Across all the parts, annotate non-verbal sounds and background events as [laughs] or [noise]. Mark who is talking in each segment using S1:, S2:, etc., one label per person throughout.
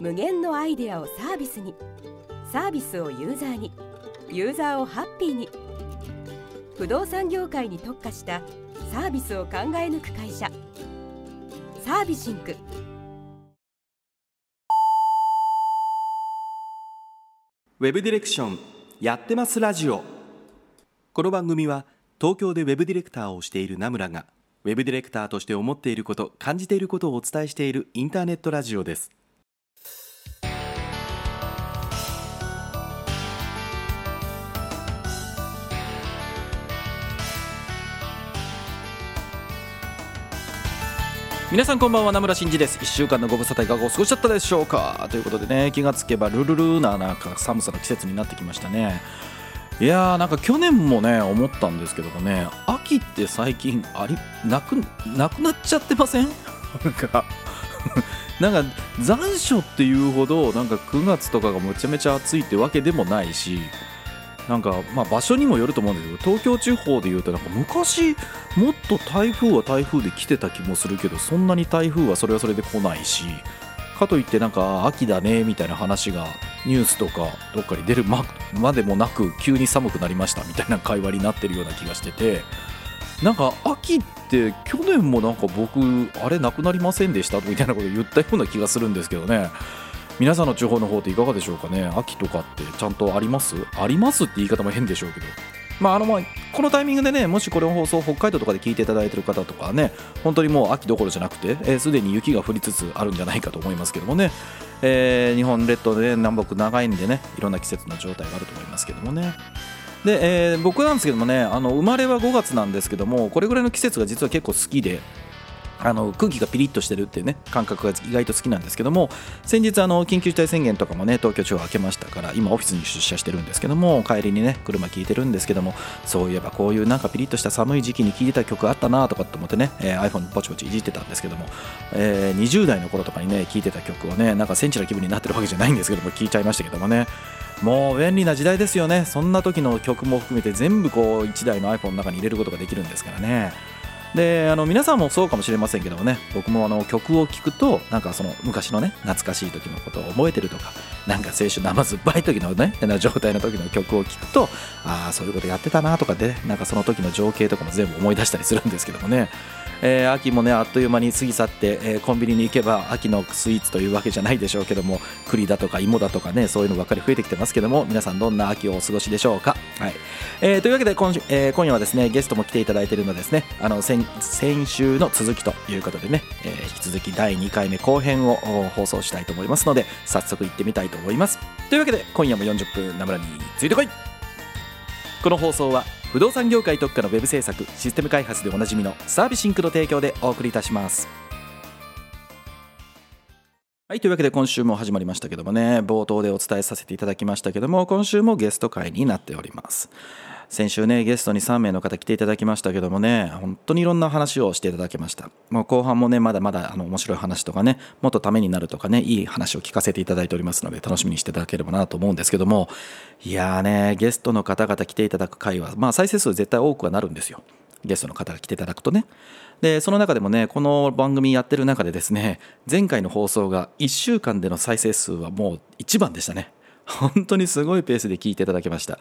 S1: 無限のアイデアをサービスに。サービスをユーザーに。ユーザーをハッピーに。不動産業界に特化したサービスを考え抜く会社。サービシンク。
S2: ウェブディレクションやってますラジオ。この番組は東京でウェブディレクターをしている名村がウェブディレクターとして思っていること感じていることをお伝えしているインターネットラジオです。皆さんこんばんは名村真司です。1週間のご無沙汰いかがお過ごしだったでしょうか？ということでね気がつけばルルルななんか寒さの季節になってきましたね。いやーなんか去年もね思ったんですけどもね秋って最近ありなくなくなっちゃってません？なんか [laughs] 残暑っていうほどなんか9月とかがめちゃめちゃ暑いってわけでもないしなんかまあ場所にもよると思うんですけど東京地方でいうとなんか昔もっと台風は台風で来てた気もするけどそんなに台風はそれはそれで来ないしかといってなんか秋だねみたいな話がニュースとかどっかに出るままでもなく急に寒くなりましたみたいな会話になってるような気がしててなんか秋って去年もなんか僕あれなくなりませんでしたみたいなこと言ったような気がするんですけどね。皆さんの地方の方っていかがでしょうかね？秋とかってちゃんとあります？ありますって言い方も変でしょうけど。まああのまあこのタイミングでねもしこれの放送北海道とかで聞いていただいてる方とかね本当にもう秋どころじゃなくてすで、えー、に雪が降りつつあるんじゃないかと思いますけどもね、えー、日本列島で、南北長いんでねいろんな季節の状態があると思いますけどもね。で、えー、僕なんですけどもねあの生まれは5月なんですけどもこれぐらいの季節が実は結構好きで。あの空気がピリッとしてるっていうね感覚が意外と好きなんですけども先日あの緊急事態宣言とかもね東京地方明けましたから今オフィスに出社してるんですけども帰りにね車聴いてるんですけどもそういえばこういうなんかピリッとした寒い時期に聴いてた曲あったなとかって思ってね、えー、iPhone ポチポチいじってたんですけども、えー、20代の頃とかにね聴いてた曲をねなんかセンチな気分になってるわけじゃないんですけども聴いちゃいましたけどもね。もう便利な時代ですよね。そんな時の曲も含めて全部こう1台の iPhone の中に入れることができるんですからね。であの皆さんもそうかもしれませんけどもね僕もあの曲を聴くとなんかその昔のね懐かしい時のことを覚えてるとかなんか青春生酸っぱい時のねな状態の時の曲を聴くとああそういうことやってたなとかでなんかその時の情景とかも全部思い出したりするんですけどもね。えー、秋もねあっという間に過ぎ去って、えー、コンビニに行けば秋のスイーツというわけじゃないでしょうけども栗だとか芋だとかねそういうのばっかり増えてきてますけども皆さんどんな秋をお過ごしでしょうか、はい。えー、というわけで今,、えー、今夜はですねゲストも来ていただいているのですねあの先先週の続きということでね、えー、引き続き第2回目後編を放送したいと思いますので早速行ってみたいと思います。というわけで今夜も40分ナムラについてこい。この放送は不動産業界特化のウェブ制作システム開発でおなじみのサービシンクの提供でお送りいたします。はいというわけで今週も始まりましたけどもね冒頭でお伝えさせていただきましたけども今週もゲスト会になっております。先週ねゲストに3名の方来ていただきましたけどもね本当にいろんな話をしていただきました。もう後半もねまだまだあの面白い話とかねもっとためになるとかねいい話を聞かせていただいておりますので楽しみにしていただければなと思うんですけども。いやーねゲストの方々来ていただく回はまあ再生数絶対多くはなるんですよ。ゲストの方が来ていただくとね。でその中でもねこの番組やってる中でですね前回の放送が1週間での再生数はもう一番でしたね。本当にすごいペースで聞いていただけました。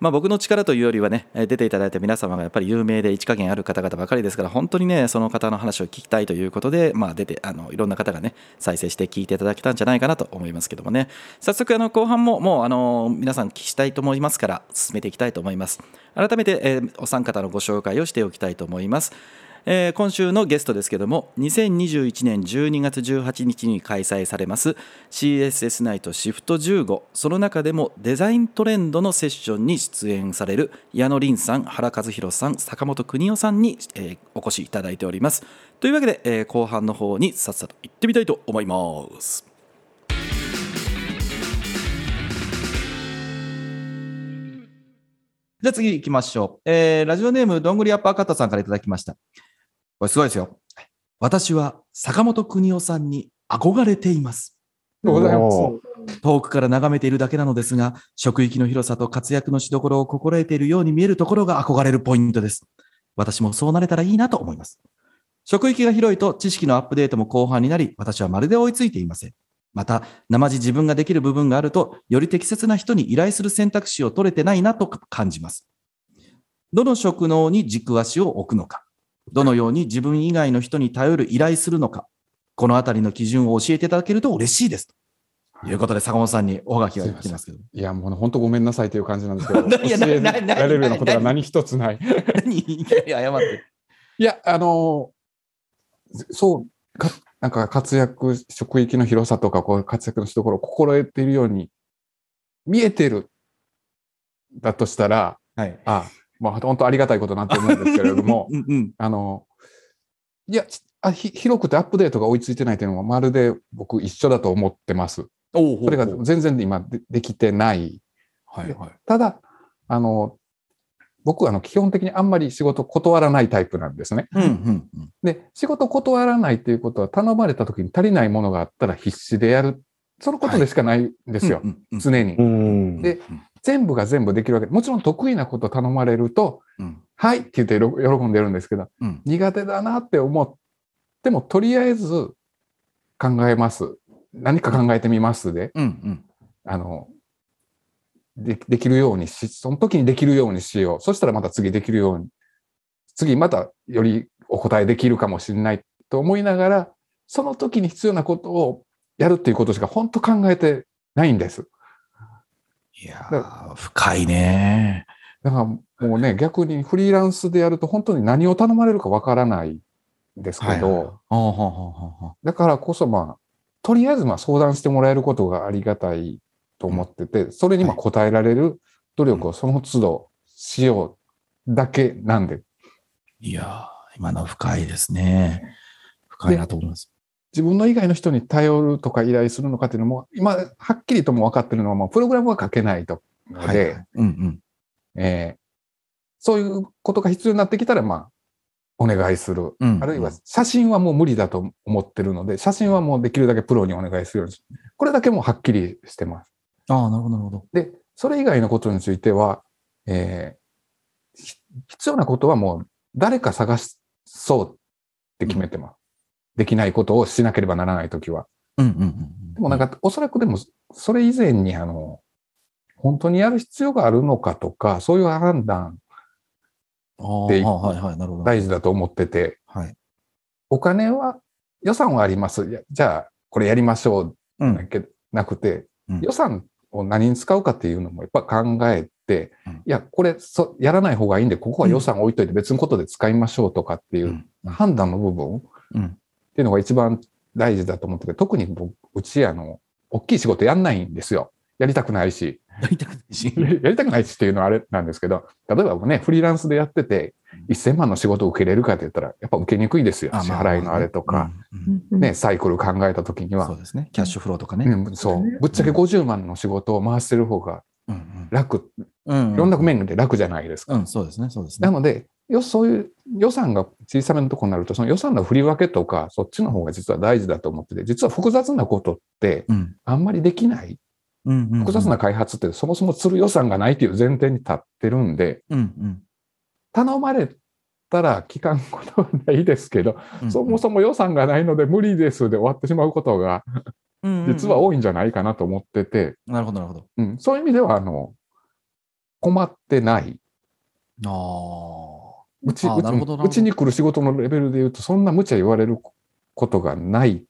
S2: まあ、僕の力というよりはね、出ていただいた皆様がやっぱり有名で一加減ある方々ばかりですから、本当にね、その方の話を聞きたいということで、まあ、出て、あの、いろんな方がね、再生して聞いていただけたんじゃないかなと思いますけどもね、早速、あの、後半ももう、あの、皆さん聞きたいと思いますから、進めていきたいと思います。改めて、えー、お三方のご紹介をしておきたいと思います。えー、今週のゲストですけども2021年12月18日に開催されます CSS ナイトシフト15その中でもデザイントレンドのセッションに出演される矢野凛さん原和弘さん坂本邦夫さんに、えー、お越しいただいておりますというわけで、えー、後半の方にさっさと行ってみたいと思いますじゃあ次行きましょう。えー、ラジオネームどんぐりアッパーカットさんからいただきました。これすごいですよ。私は坂本邦夫さんに憧れています。
S3: ございます。
S2: 遠くから眺めているだけなのですが、職域の広さと活躍のしどころを心得ているように見えるところが憧れるポイントです。私もそうなれたらいいなと思います。職域が広いと知識のアップデートも後半になり、私はまるで追いついていません。また、生地自分ができる部分があると、より適切な人に依頼する選択肢を取れてないなと感じます。どの職能に軸足を置くのか、どのように自分以外の人に頼る依頼するのか、このあたりの基準を教えていただけると嬉しいです。ということで、坂本さんにおはがきが来てますけど。
S3: いや、もう本当ごめんなさいという感じなんですけど、[laughs]
S2: いや
S3: 教えられるようなことが何一つない。
S2: 何いきなり謝って。[laughs]
S3: いや、あのそう、かなんか活躍、職域の広さとか、こう活躍のしどころを心得ているように見えてる。だとしたら、
S2: はい。
S3: あまあ本当ありがたいことなんて思うんですけれども、[laughs]
S2: うんうん。
S3: あの、いや、ちあひ広くてアップデートが追いついてないというのはまるで僕一緒だと思ってます。
S2: おお
S3: それが全然今でできてない。
S2: はいはい。
S3: ただ、あの、僕はあの基本的にあんまり仕事断らないタイプなんですね。
S2: うんうんうん。
S3: で、仕事断らないっていうことは頼まれた時に足りないものがあったら必死でやる。そのことでしかないんですよ。
S2: うんうんうん
S3: 常に。
S4: うん。
S3: で、全部が全部できるわけでもちろん得意なこと頼まれると、
S2: うん
S3: はいって言ってろ喜んでるんですけど、
S2: うん
S3: 苦手だなって思っても、とりあえず考えます。何か考えてみますで、
S2: うんうん。
S3: あの、でできるようにし、その時にできるようにしよう。そしたらまた次できるように、次またよりお答えできるかもしれないと思いながら、その時に必要なことをやるっていうことしか本当考えてないんです。
S2: いやー、深いね。
S3: だからもうね、逆にフリーランスでやると本当に何を頼まれるかわからないんですけど。だからこそまあ、とりあえずまあ相談してもらえることがありがたいと思ってて、それにまあ応えられる努力をその都度しようだけなんで、
S2: いやー、今の深いですね。深いなと思います。
S3: 自分の以外の人に頼るとか依頼するのかっていうのも、今、はっきりとも分かってるのは、まあ、プログラムは書けないと。ので、
S2: はいはい。うんうん。
S3: えーそういうことが必要になってきたら、まあ、お願いする。
S2: うん
S3: あるいは、写真はもう無理だと思ってるので、写真はもうできるだけプロにお願いするように。これだけもうはっきりしてます。
S2: ああ、なるほど、なるほど。
S3: で、それ以外のことについては、えーひ必要なことはもう誰か探しそうって決めてます。できないことをしなければならないときは。
S2: うんうんうん。
S3: でもなんか、おそらくでも、それ以前に、あの、本当にやる必要があるのかとか、そういう判断
S2: ああ、
S3: で
S2: はいはい、なるほど。
S3: 大事だと思ってて、
S2: はい。
S3: お金は、予算はあります。じゃあ、これやりましょう
S2: うん
S3: だけなくて、
S2: うん
S3: 予算を何に使うかっていうのもやっぱ考えて、
S2: うん
S3: いや、これそ、やらない方がいいんで、ここは予算置いといて別のことで使いましょうとかっていううん判断の部分っ
S2: うん。
S3: ていうのが一番大事だと思ってて、特に僕うち、あの、大きい仕事やんないんですよ。やりたくないし。
S2: やりたくないし。[laughs]
S3: やりたくないしっていうのはあれなんですけど、例えばね、フリーランスでやってて、1000万の仕事を受けれるかって言ったら、やっぱ受けにくいですよ。支払いのあれとか、。
S2: うんうん
S3: ね、サイクル考えたときには
S2: そう。ですね。キャッシュフローとかね。
S3: うん、そう。ぶっちゃけ50万の仕事を回してる方が
S2: うん
S3: 楽、
S2: うん。
S3: いろんな面で楽じゃないですか。
S2: うん、そうですね、そうですね。
S3: なので、よそういう予算が小さめのところになると、その予算の振り分けとか、そっちの方が実は大事だと思ってて、実は複雑なことって
S2: うん。
S3: あんまりできない。
S2: うんうん。
S3: 複雑な開発ってそもそもする予算がないという前提に立ってるんで、
S2: うんうん
S3: 頼まれたら聞かんことはないですけど、
S2: うん。
S3: そもそも予算がないので無理ですで終わってしまうことが
S2: も
S3: 実は多いんじゃないかなと思ってて、
S2: なるほど、なるほど。
S3: うん、そういう意味では、あの、困ってない。
S2: ああ。
S3: うち、うちに来る仕事のレベルで言うと、そんな無茶言われることがない。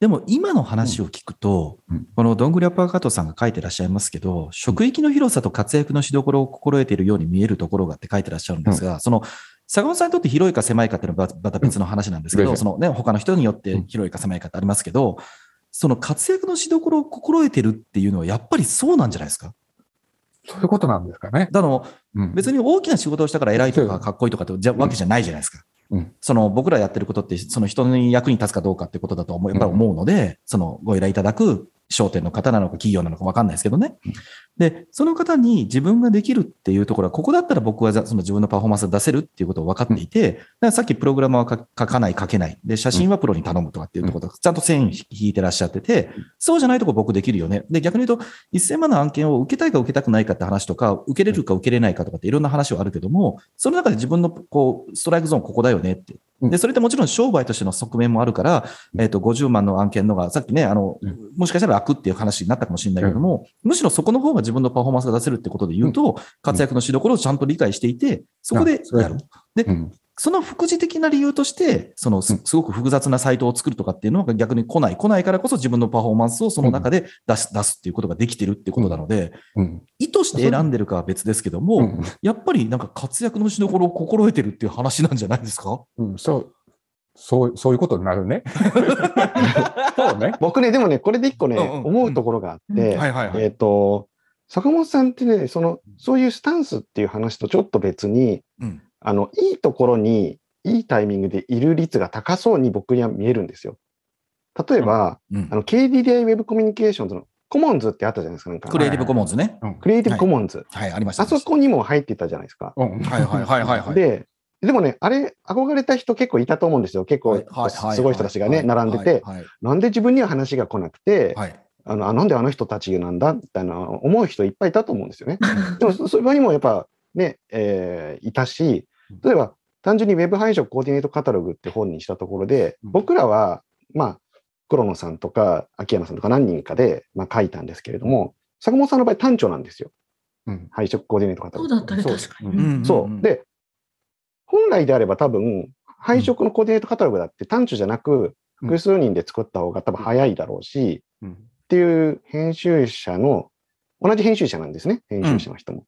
S2: でも今の話を聞くと、
S3: うん。
S2: このどんぐりアッパーカットさんが書いてらっしゃいますけど、職域の広さと活躍のしどころを心得ているように見えるところがって書いてらっしゃるんですが、その坂本さんにとって広いか狭いかっていうのはまた別の話なんですけど、
S3: うん。
S2: そのね、他の人によって広いか狭いかってありますけど、その活躍のしどころを心得てるっていうのはやっぱりそうなんじゃないですか？
S3: そういうことなんですかね。
S2: だから
S3: うん、
S2: 別に大きな仕事をしたから偉いとかかっこいいとかってじゃわけじゃないじゃないですか。
S3: うん
S2: その僕らやってることって、その人に役に立つかどうかってことだと思うやっぱり思うので、そのご依頼いただく商店の方なのか企業なのか分かんないですけどね。で、その方に自分ができるっていうところは、ここだったら僕はその自分のパフォーマンスを出せるっていうことを分かっていて、だからさっきプログラマーは書かない、書けない。で、写真はプロに頼むとかっていうところとちゃんと線引いてらっしゃってて、そうじゃないとこ僕できるよね。で、逆に言うと、1000万の案件を受けたいか受けたくないかって話とか、受けれるか受けれないかとかっていろんな話はあるけども、その中で自分のこう、ストライクゾーンここだよねって。で、それってもちろん商売としての側面もあるから、えっ、と、50万の案件のが、さっきね、あの、もしかしたら楽っていう話になったかもしれないけども、むしろそこの方が自分のパフォーマンスが出せるってことで言うと、活躍のしどころをちゃんと理解していて、そこでやる。で、
S3: うん。
S2: その副次的な理由として、そのすすごく複雑なサイトを作るとかっていうのが逆に来ない、来ないからこそ自分のパフォーマンスをその中で出す、出すっていうことができてるっていうことなので、
S3: うん。
S2: 意図して選んでるかは別ですけども、
S3: うん。
S2: やっぱりなんか活躍のしどころを心得てるっていう話なんじゃないですか？
S3: うん。そう、そう、そういうことになるね。[laughs] そうね。
S4: 僕ね、でもね、これで一個ね、
S2: うんうん
S4: 思うところがあって、
S2: はいはいはい。
S4: えっ、と、坂本さんってね、その、そういうスタンスっていう話とちょっと別に、
S2: うん
S4: あの、いいところに、いいタイミングでいる率が高そうに僕には見えるんですよ。例えば、
S2: うん
S4: あの、KDDI ウェブコミュニケーションズのコモンズってあったじゃないですか。なんか
S2: クリエイティブコモンズね。
S4: クリエイティブコモンズ。
S2: はい、ありました。
S4: あそこにも入ってたじゃないですか。
S3: うん。
S2: はいはいはいはいはい。
S4: で、でもね、あれ、憧れた人結構いたと思うんですよ。結構、
S2: はいはいはい
S4: すごい人たちがね、並んでて、
S2: はい
S4: なんで自分には話が来なくて、
S2: はい。
S4: あの、あなんであの人たちなんだみたいな思う人いっぱいいたと思うんですよね。でも、そ [laughs] そういう場にもやっぱね、えーいたし、例えば、単純に Web 配色コーディネートカタログって本にしたところで、
S3: うん
S4: 僕らは、まあ、黒野さんとか秋山さんとか何人かで、まあ、書いたんですけれども、坂本さんの場合単調なんですよ。
S3: うん
S4: 配色コーディネートカタログ。
S5: そうだったね、
S3: そう
S5: 確かに。
S3: うん
S2: うん
S4: そう。、で、本来であれば多分、配色のコーディネートカタログだって単調じゃなく、
S3: うん
S4: 複数人で作った方が多分早いだろうし、
S3: うん
S4: っていう編集者の、同じ編集者なんですね、編集者の人も。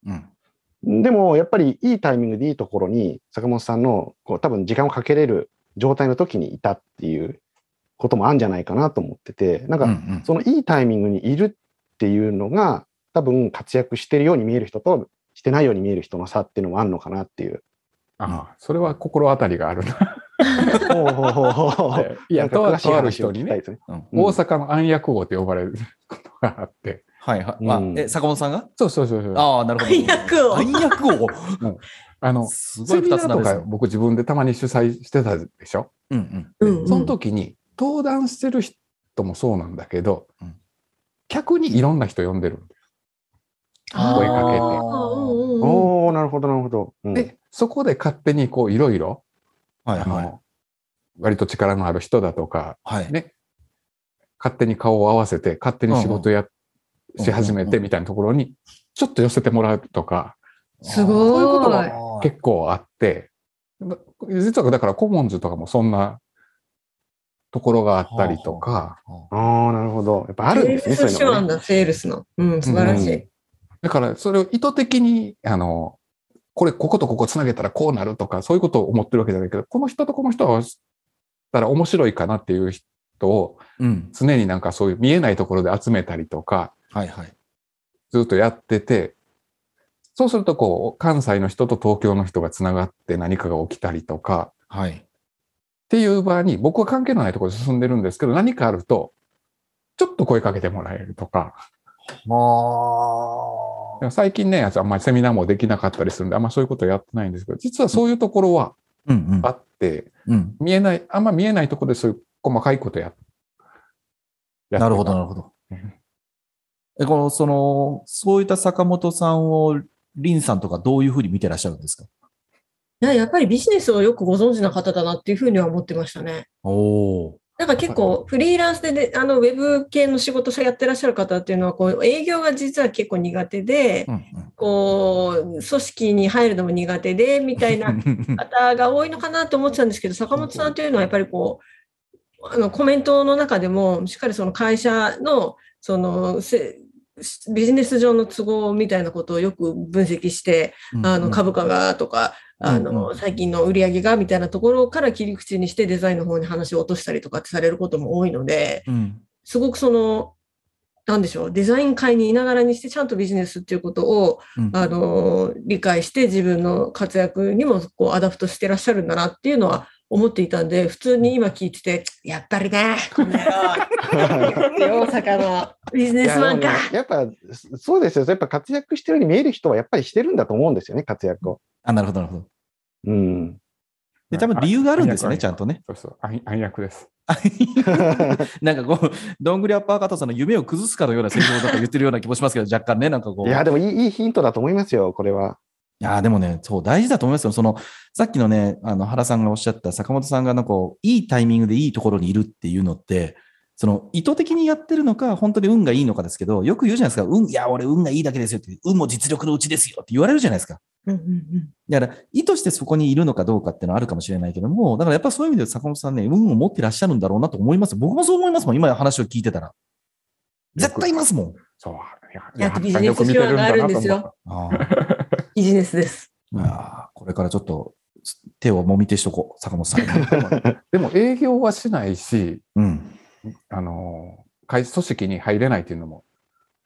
S2: うん。
S4: でも、やっぱりいいタイミングでいいところに、坂本さんの、こう、多分時間をかけれる状態の時にいたっていうこともあるんじゃないかなと思ってて、なんか、
S2: うんうん
S4: そのいいタイミングにいるっていうのが、多分活躍してるように見える人と、してないように見える人の差っていうのもあるのかなっていう。
S3: ああ、それは心当たりがあるな。
S4: ほうほうほうほう
S3: いや、とある人にね、大阪の暗躍王と呼ばれることがあって。
S2: はいはい。あ
S4: うん
S2: え、坂本さんが？
S3: そうそうそうそう。
S2: ああ、なるほど。
S5: 暗躍王
S2: 暗躍王。
S3: あの、
S2: すごい
S3: セミナーと
S2: 二つなですね。
S3: か僕自分でたまに主催してたでしょ？
S2: うんうん。
S5: うんうん
S3: その時に登壇してる人もそうなんだけど、
S2: うん
S3: 客にいろんな人呼んでる声かけて
S5: うんうんうん
S4: おー、なるほど、なるほど。うん
S3: で、そこで勝手にこういろいろ、あ
S2: はいはい。
S3: の、割と力のある人だとか、
S2: はい。
S3: ね、勝手に顔を合わせて、勝手に仕事や、
S2: うん
S3: し始めてみたいなところに、ちょっと寄せてもらうとか、
S5: すごい
S3: そういうこと
S2: が
S3: が結構あって、ま実はだからコモンズとかもそんなところがあったりとか、
S4: ああ、なるほど。やっぱあるんですね、
S5: セールス手。腕だ、セールスの。うん、素晴らしい。
S3: だからそれを意図的に、あの、これ、こことここつなげたらこうなるとか、そういうことを思ってるわけじゃないけど、この人とこの人はたら面白いかなっていう人を
S2: うん。
S3: 常になんかそういう見えないところで集めたりとか、
S2: はいはい。
S3: ずっとやってて、そうするとこう、関西の人と東京の人がつながって何かが起きたりとか、
S2: はい。
S3: っていう場合に、僕は関係のないところで進んでるんですけど、何かあると、ちょっと声かけてもらえるとか、
S2: あ
S3: 最近ね、あんまりセミナーもできなかったりするんで、あんまそういうことやってないんですけど、実はそういうところは
S2: うんうん
S3: あって、
S2: うん。
S3: 見えない、あんま見えないところでそういう細かいことややってた
S2: なるほど、なるほど
S3: うん。
S2: え、この、その、そういった坂本さんを、林さんとかどういうふうに見てらっしゃるんですか？
S5: いや、やっぱりビジネスをよくご存知な方だなっていうふうには思ってましたね。
S2: おお。
S5: なんか結構フリーランスで、ね、あのウェブ系の仕事さやってらっしゃる方っていうのはこう営業が実は結構苦手で、
S2: うん
S5: こう組織に入るのも苦手でみたいな
S2: うん。
S5: 方が多いのかなと思ってたんですけど坂本さんというのはやっぱりこうあのコメントの中でもしっかりその会社のそのせビジネス上の都合みたいなことをよく分析して、あの株価がとか、あ
S2: うん
S5: の最近の売り上げがみたいなところから切り口にしてデザインの方に話を落としたりとかってされることも多いので、
S2: うん。
S5: すごくその、なんでしょう、デザイン界にいながらにしてちゃんとビジネスっていうことを、
S2: うん
S5: あの、理解して自分の活躍にもこう adapt してらっしゃるんだなっていうのは思っていたんで、普通に今聞いてて、やっぱりね、この野郎大阪のビジネスマンか。
S4: ねやっぱ、そうですよ。やっぱ活躍してるように見える人はやっぱりしてるんだと思うんですよね、活躍を。
S2: あ、なるほど、なるほど。
S4: うん。
S2: で、多分理由があるんですよね、ちゃんとね。
S3: そうそう、暗暗躍です。[laughs]
S2: なんかこう、どんぐりアッパーカットさんの夢を崩すかのようなセリフをなんか言ってるような気もしますけど、若干ね、なんかこう。
S4: いや、でもいいいいヒントだと思いますよ、これは。
S2: いやーでもね、そう、大事だと思いますよ。その、さっきのね、あの、原さんがおっしゃった坂本さんが、なんかいいタイミングでいいところにいるっていうのって、その、意図的にやってるのか、本当に運がいいのかですけど、よく言うじゃないですか、運、いや、俺運がいいだけですよって、運も実力のうちですよって言われるじゃないですか。
S5: うんうんうん
S2: だから、意図してそこにいるのかどうかっていうのはあるかもしれないけども、だからやっぱそういう意味で坂本さんね、運を持ってらっしゃるんだろうなと思います。僕もそう思いますもん、今話を聞いてたら。絶対いますもん。
S3: そう。い
S5: やっぱビジネス手腕があるんですよ
S3: よく見てるんだなと思った。
S2: あー
S5: ビジネスです。
S2: いやーこれからちょっと手をもみ手しとこう、坂本さん。[laughs]
S3: でも営業はしないし、
S2: うん。
S3: あの、会組織に入れないっていうのも、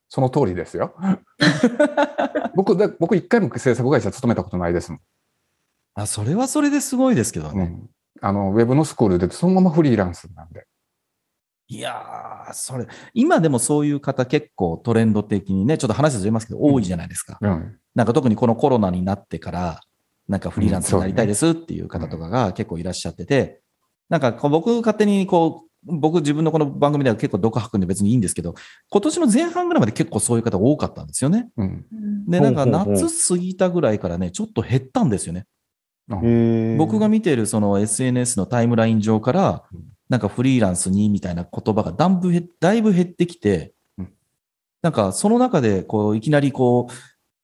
S3: その通りですよ。[laughs] 僕だ、僕一回も制作会社勤めたことないですもん。
S2: あ、それはそれですごいですけどね。
S3: うん。あの、ウェブのスクールでそのままフリーランスなんで。
S2: いやー、それ、今でもそういう方結構トレンド的にね、ちょっと話ずれますけど、多いじゃないですか。
S3: うん。
S2: なんか特にこのコロナになってから、なんかフリーランスになりたいですっていう方とかが結構いらっしゃってて、なんかこう僕勝手にこう、僕自分のこの番組では結構毒吐くんで別にいいんですけど、今年の前半ぐらいまで結構そういう方多かったんですよね。
S3: うん。
S2: で、なんか夏過ぎたぐらいからね、ちょっと減ったんですよね。
S3: うん
S2: 僕が見ているその SNS のタイムライン上から
S3: うん、
S2: なんかフリーランスにみたいな言葉がだんぶへだいぶ減ってきて
S3: うん、
S2: なんかその中でこういきなりこう、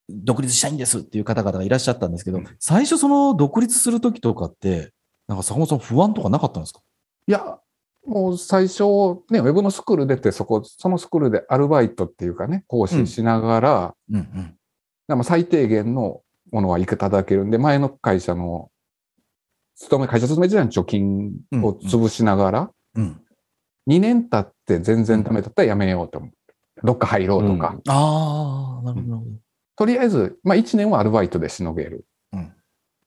S2: 独立したいんですっていう方々がいらっしゃったんですけど
S3: うん、
S2: 最初その独立するときとかって、なんか坂本さん不安とかなかったんですか？
S3: いや、もう最初、ね、ウェブのスクール出て、そこ、そのスクールでアルバイトっていうかね、講師しながら、
S2: うん。うん。
S3: 最低限のものはいただけるんで、前の会社の、勤め、会社勤め時代の貯金を潰しながら、
S2: うん。
S3: 2年経って全然ダメだったらやめようと思って。どっか入ろうとか。
S4: うん
S2: ああ、なるほど。
S3: とりあえず、まあ1年はアルバイトでしのげる。
S2: うん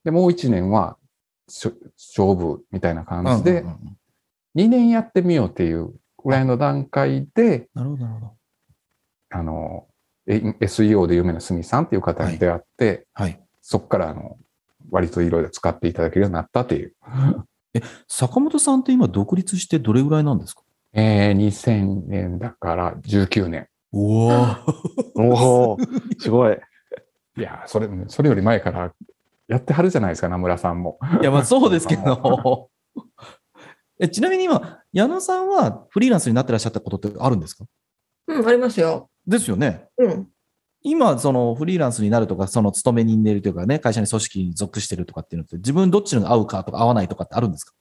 S3: で、もう1年は勝負みたいな感じで
S2: うんうん、うん
S3: 2年やってみようっていうぐらいの段階で、
S2: なるほど、なるほど。
S3: あの、え SEO で有名なすみさんっていう方に出会って、
S2: はい。
S3: そこからあの、割といろいろ使っていただけるようになったっていう。[laughs]
S2: 坂本さんって今独立してどれぐらいなんですか？
S3: えー、2000年だから19年。
S2: お [laughs] お。
S4: おお、すごい。
S3: いや、それ、それより前からやってはるじゃないですか、名村さんも。
S2: いや、まあそうですけど。[laughs] えちなみに今、矢野さんはフリーランスになってらっしゃったことってあるんですか？
S5: うん、ありますよ。
S2: ですよね。
S5: うん。
S2: 今、そのフリーランスになるとか、その勤め人でいるというかね、会社に組織に属してるとかっていうのって、自分どっちのが合うかとか合わないとかってあるんですか？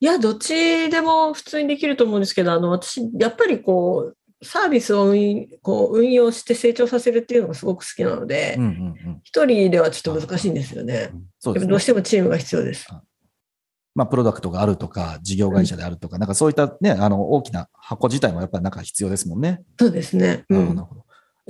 S5: いや、どっちでも普通にできると思うんですけど、あの、私、やっぱりこう、サービスを運こう運用して成長させるっていうのがすごく好きなので
S2: うん、うんうん。
S5: 一、人ではちょっと難しいんですよね。
S2: そうですね
S5: どう。してもチームが必要です。
S2: まあ、プロダクトがあるとか、事業会社であるとか、なんかそういったね、あの、大きな箱自体もやっぱりなんか必要ですもんね。
S5: そうですね。うん
S2: なるほど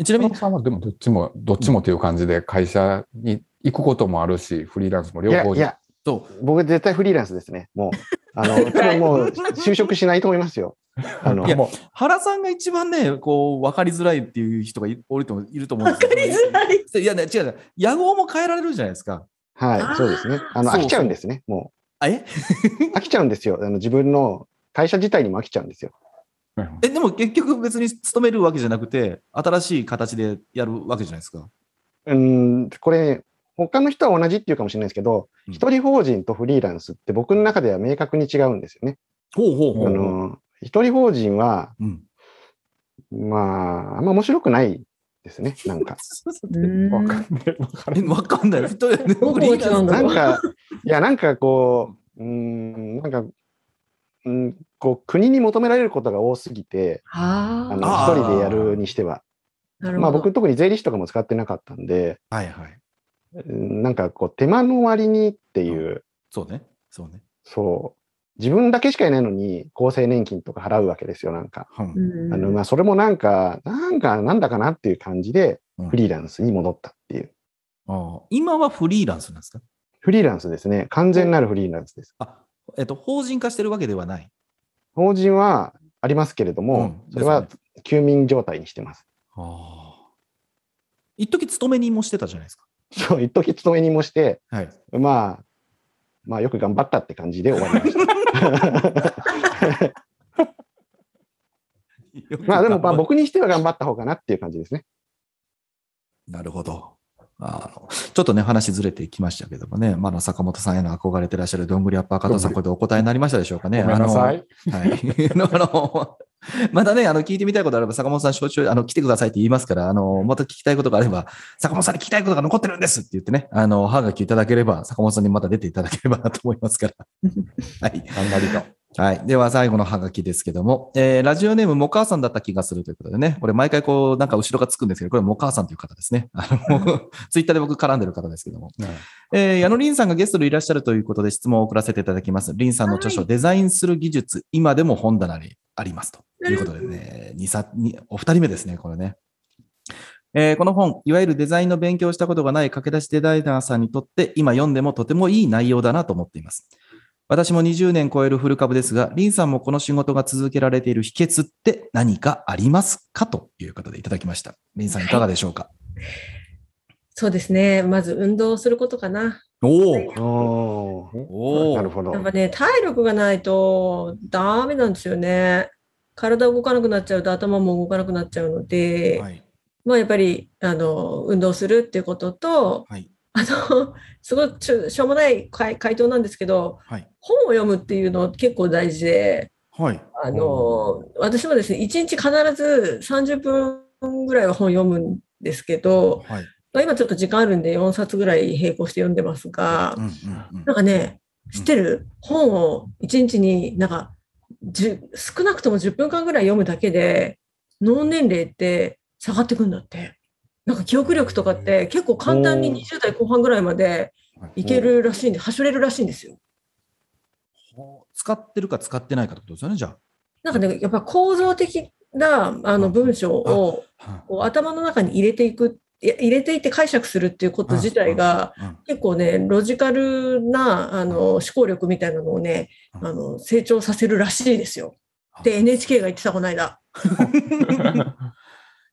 S2: ちなみに
S3: さんはでもどっちも、どっちもという感じで会社に行くこともあるし、フリーランスも両方
S4: いやいや、
S2: そう、
S4: 僕絶対フリーランスですね。もう、あの、[laughs] もう就職しないと思いますよ。あの、
S2: いや
S4: も
S2: 原さんが一番ね、こう、分かりづらいっていう人がいおるといると思うんです
S5: わかりづらい。
S2: いやね、違う違う。野号も変えられるじゃないですか。
S4: う、はい、そうですね。あの、飽きちゃうんですね。も
S2: あえ？
S4: う、[laughs] 飽きちゃうんですよ。あの自分の会社自体にも飽きちゃうんですよ。
S3: うん
S2: え、でも結局別に勤めるわけじゃなくて、新しい形でやるわけじゃないですか？
S4: うーん、これ、他の人は同じっていうかもしれないですけど、
S2: うん
S4: 一人法人とフリーランスって僕の中では明確に違うんですよね。
S2: ほうほうほう。
S4: あの、一人法人は、
S2: うん。
S4: まあ、あんま面白くないですね。なんか。
S5: うん
S3: わかんない。わかんない
S2: え、わかんない。一人で
S5: どこが違うんだろう。
S4: なんか、いや、なんかこう、うーん、なんか、うん、こう、国に求められることが多すぎて、あ
S5: あ
S4: の、一人でやるにしては。
S5: あ、なるほど。
S4: まあ僕、特に税理士とかも使ってなかったんで、
S2: はいはい。
S4: うんなんかこう、手間の割にっていう、
S2: そうね。そうね。
S4: そう、自分だけしかいないのに、厚生年金とか払うわけですよ、なんか。
S2: うん
S5: うん
S4: あの、まあ、それもなんか、なんか、なんだかなっていう感じで、
S2: うん
S4: フリーランスに戻ったっていう。
S2: あー今はフリーランスなんですか？
S4: フリーランスですね。完全なるフリーランスです。
S2: あ、えっと、法人化してるわけではない。
S4: 法人はありますけれども、
S2: うん
S4: それは
S2: で
S4: 休眠状態にしてます。
S2: ああ。一時勤め人もしてたじゃないですか。
S4: そう、一時勤め人もして、
S2: はい。
S4: まあ、まあよく頑張ったって感じで終わりました。[laughs] まあでもまあ僕にしては頑張った方かなっていう感じですね。
S2: なるほど。あのちょっとね、話ずれてきましたけどもね、まあ、坂本さんへの憧れてらっしゃるどんぐりアッパー加藤さん、これでお答えになりましたでしょうかね。
S3: ごめんなさい。
S2: あの。はい。[laughs] あの、またね、あの、聞いてみたいことあれば、坂本さん、承知、あの、来てくださいって言いますから、あの、また聞きたいことがあれば、坂本さんに聞きたいことが残ってるんですって言ってね、あの、はがきいただければ、坂本さんにまた出ていただければなと思いますから。[laughs] はい。
S3: 頑張りと。
S2: はい。では、最後のハガキですけども、えーラジオネーム、もかあさんだった気がするということでね、これ毎回こう、なんか後ろがつくんですけど、これもかあさんという方ですね。あの、[laughs] ツイッターで僕絡んでる方ですけども。えー矢野凛さんがゲストでいらっしゃるということで質問を送らせていただきます。凛さんの著書、デザインする技術、今でも本棚にありますということでね、お二人目ですね、これね。えーこの本、いわゆるデザインの勉強をしたことがない駆け出しデザイナーさんにとって、今読んでもとてもいい内容だなと思っています。私も20年超えるフル株ですが、リンさんもこの仕事が続けられている秘訣って何かありますかということでいただきました。リンさんいかがでしょうか、
S5: そうですね。まず運動することかな。
S2: お
S4: お
S2: おお
S4: なるほど
S5: やっ。ぱね、体力がないとダメなんですよね。体動かなくなっちゃうと頭も動かなくなっちゃうので、
S2: はい。
S5: まあやっぱり、あの、運動するっていうことと、
S2: はい。
S5: あの、すごいちょしょうもない回回答なんですけど、
S2: はい。
S5: 本を読むっていうの結構大事で、
S2: はい。
S5: あの、私もですね、1日必ず30分ぐらいは本読むんですけど、
S2: はい。
S5: まあ、今ちょっと時間あるんで4冊ぐらい並行して読んでますが
S2: うん、うんうん
S5: なんかね、知ってる？本を1日になんか10少なくとも10分間ぐらい読むだけで脳年齢って下がってくんだって。なんか記憶力とかって結構簡単に
S4: おー。
S5: 20代後半ぐらいまでい。けるらしいんで、はしょれるらしいんですよ。
S2: 使ってるか使ってないかってことですよね、じゃ
S5: なんかね、やっぱ構造的なあの文章を
S2: あ。
S5: こう頭の中に入れていく、入れていって解釈するっていうこと自体が、
S2: うん、
S5: 結構ね、ロジカルなあの思考力みたいなのをね、
S2: うん。
S5: あの成長させるらしいですよ。で、NHK が言ってたこの間。[laughs]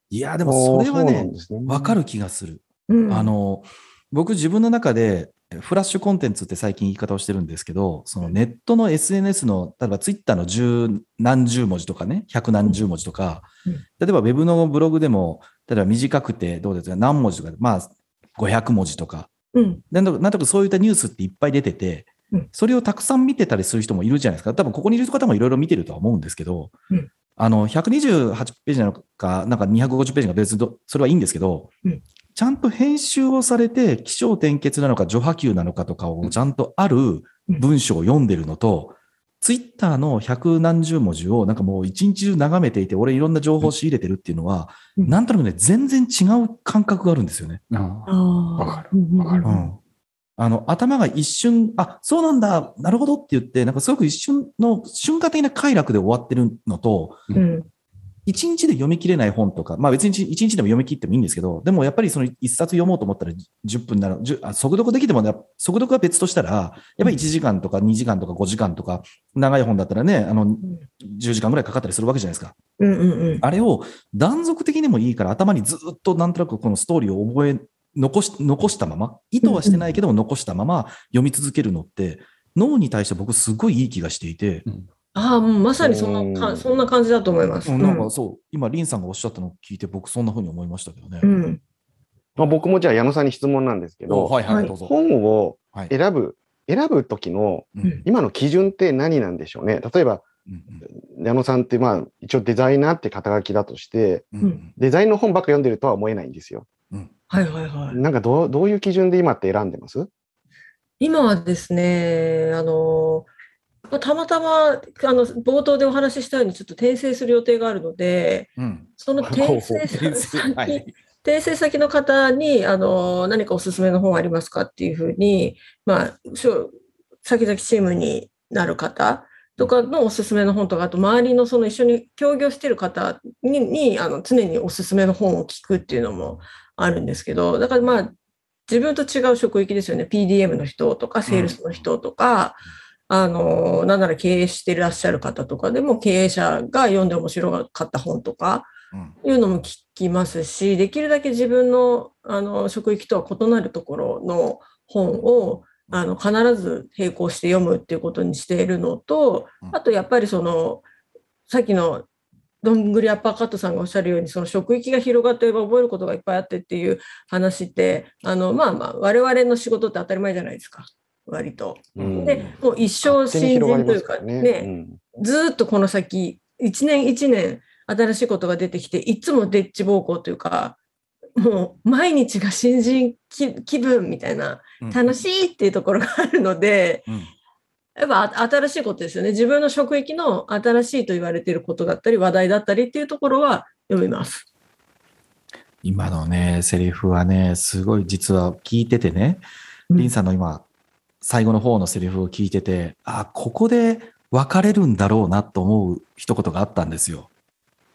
S2: いや、でもそれはね、わ
S4: わ
S2: かる気がする。
S5: うん、
S2: あの、僕自分の中で、フラッシュコンテンツって最近言い方をしてるんですけど、そのネットの SNS の、例えばツイッターの十何十文字とかね、百何十文字とか、
S5: うん。
S2: 例えばウェブのブログでも、例えば短くてどうですか、何文字とか、まあ500文字とか、
S5: うん、
S2: なんとなんとかそういったニュースっていっぱい出てて
S5: うん、
S2: それをたくさん見てたりする人もいるじゃないですか。多分ここにいる方もいろいろ見てるとは思うんですけど、
S5: うん
S2: あの、128ページなのか、なんか250ページが別にど、それはいいんですけど、
S5: うん。
S2: ちゃんと編集をされて、起承転結なのか、序波球なのかとかをちゃんとある文章を読んでるのと、ツイッターの百何十文字をなんかもう一日中眺めていて、俺いろんな情報を仕入れてるっていうのは、
S5: うん。
S2: なんとなくね、全然違う感覚があるんですよね。
S3: あ
S5: ああ
S3: わか
S5: る。
S3: わかる。
S2: うん。あの、頭が一瞬、あ、そうなんだ、なるほどって言って、なんかすごく一瞬の瞬間的な快楽で終わってるのと、
S5: うん、
S2: 一日で読み切れない本とか、まあ別に一日でも読み切ってもいいんですけど、でもやっぱりその一冊読もうと思ったら10分なら、10あ速読できてもね、速読は別としたら、やっぱり1時間とか2時間とか5時間とか、長い本だったらね、あの、10時間ぐらいかかったりするわけじゃないですか。
S5: うん、うん、うん。
S2: あれを断続的にもいいから頭にずっとなんとなくこのストーリーを覚え、残し、残したまま、意図はしてないけども残したまま読み続けるのって、脳に対して僕すごいいい気がしていて、
S5: ああ、もうまさにそんな
S4: うん
S5: かそんな感じだと思います。
S2: うんなんかそう、今、リンさんがおっしゃったのを聞いて、僕そんな風に思いましたけどね。
S5: うん、
S4: まあ、僕もじゃあ矢野さんに質問なんですけど、
S2: はいは、
S5: はい。い
S2: ど。
S4: 本を
S2: はい。
S4: 選ぶ、選ぶ時の
S2: うん。
S4: 今の基準って何なんでしょうね。例えば、
S2: うん
S4: 矢野さんってまあ一応デザイナーって肩書きだとして、
S2: うんうん。
S4: デザインの本ばっか読んでるとは思えないんですよ。
S2: うん
S5: はいはいはい。
S4: なんかどうどういう基準で今って選んでます？
S5: 今はですね、あの、まあたまたま、あの、冒頭でお話ししたように、ちょっと転生する予定があるので、
S2: うん。
S5: その [laughs] 転生
S2: 先はい。[laughs]
S5: 転生先の方に、あの、何かおすすめの本ありますかっていうふうに、まあ、しょ先々チームになる方とかのおすすめの本とか、あと周りのその一緒に協業してる方に、にあの常におすすめの本を聞くっていうのもあるんですけど、だからまあ、自分と違う職域ですよね。PDM の人とか、セールスの人とか、あの、なんなら経営していらっしゃる方とかでも経営者が読んで面白かった本とか
S2: うん。
S5: いうのも聞きますし、できるだけ自分のあの職域とは異なるところの本をあの必ず並行して読むっていうことにしているのと
S2: うん、
S5: あとやっぱりその、さっきのどんぐりアッパーカットさんがおっしゃるように、その職域が広がっていれば覚えることがいっぱいあってっていう話って、あの、まあまあ、我々の仕事って当たり前じゃないですか。割と。
S4: うん
S5: で、もう一生新人というか
S4: ね。
S5: ね、ずーっとこの先、一年一年新しいことが出てきて、いつもデッチ暴行というか、もう毎日が新人気気分みたいな、
S2: うん
S5: 楽しいっていうところがあるので、
S2: うん
S5: やっぱあ新しいことですよね。自分の職域の新しいと言われていることだったり、話題だったりっていうところは読みます。
S2: 今のね、セリフはね、すごい実は聞いててね、
S5: うん
S2: リンさんの今、最後の方のセリフを聞いてて、あ、ここで別れるんだろうなと思う一言があったんですよ。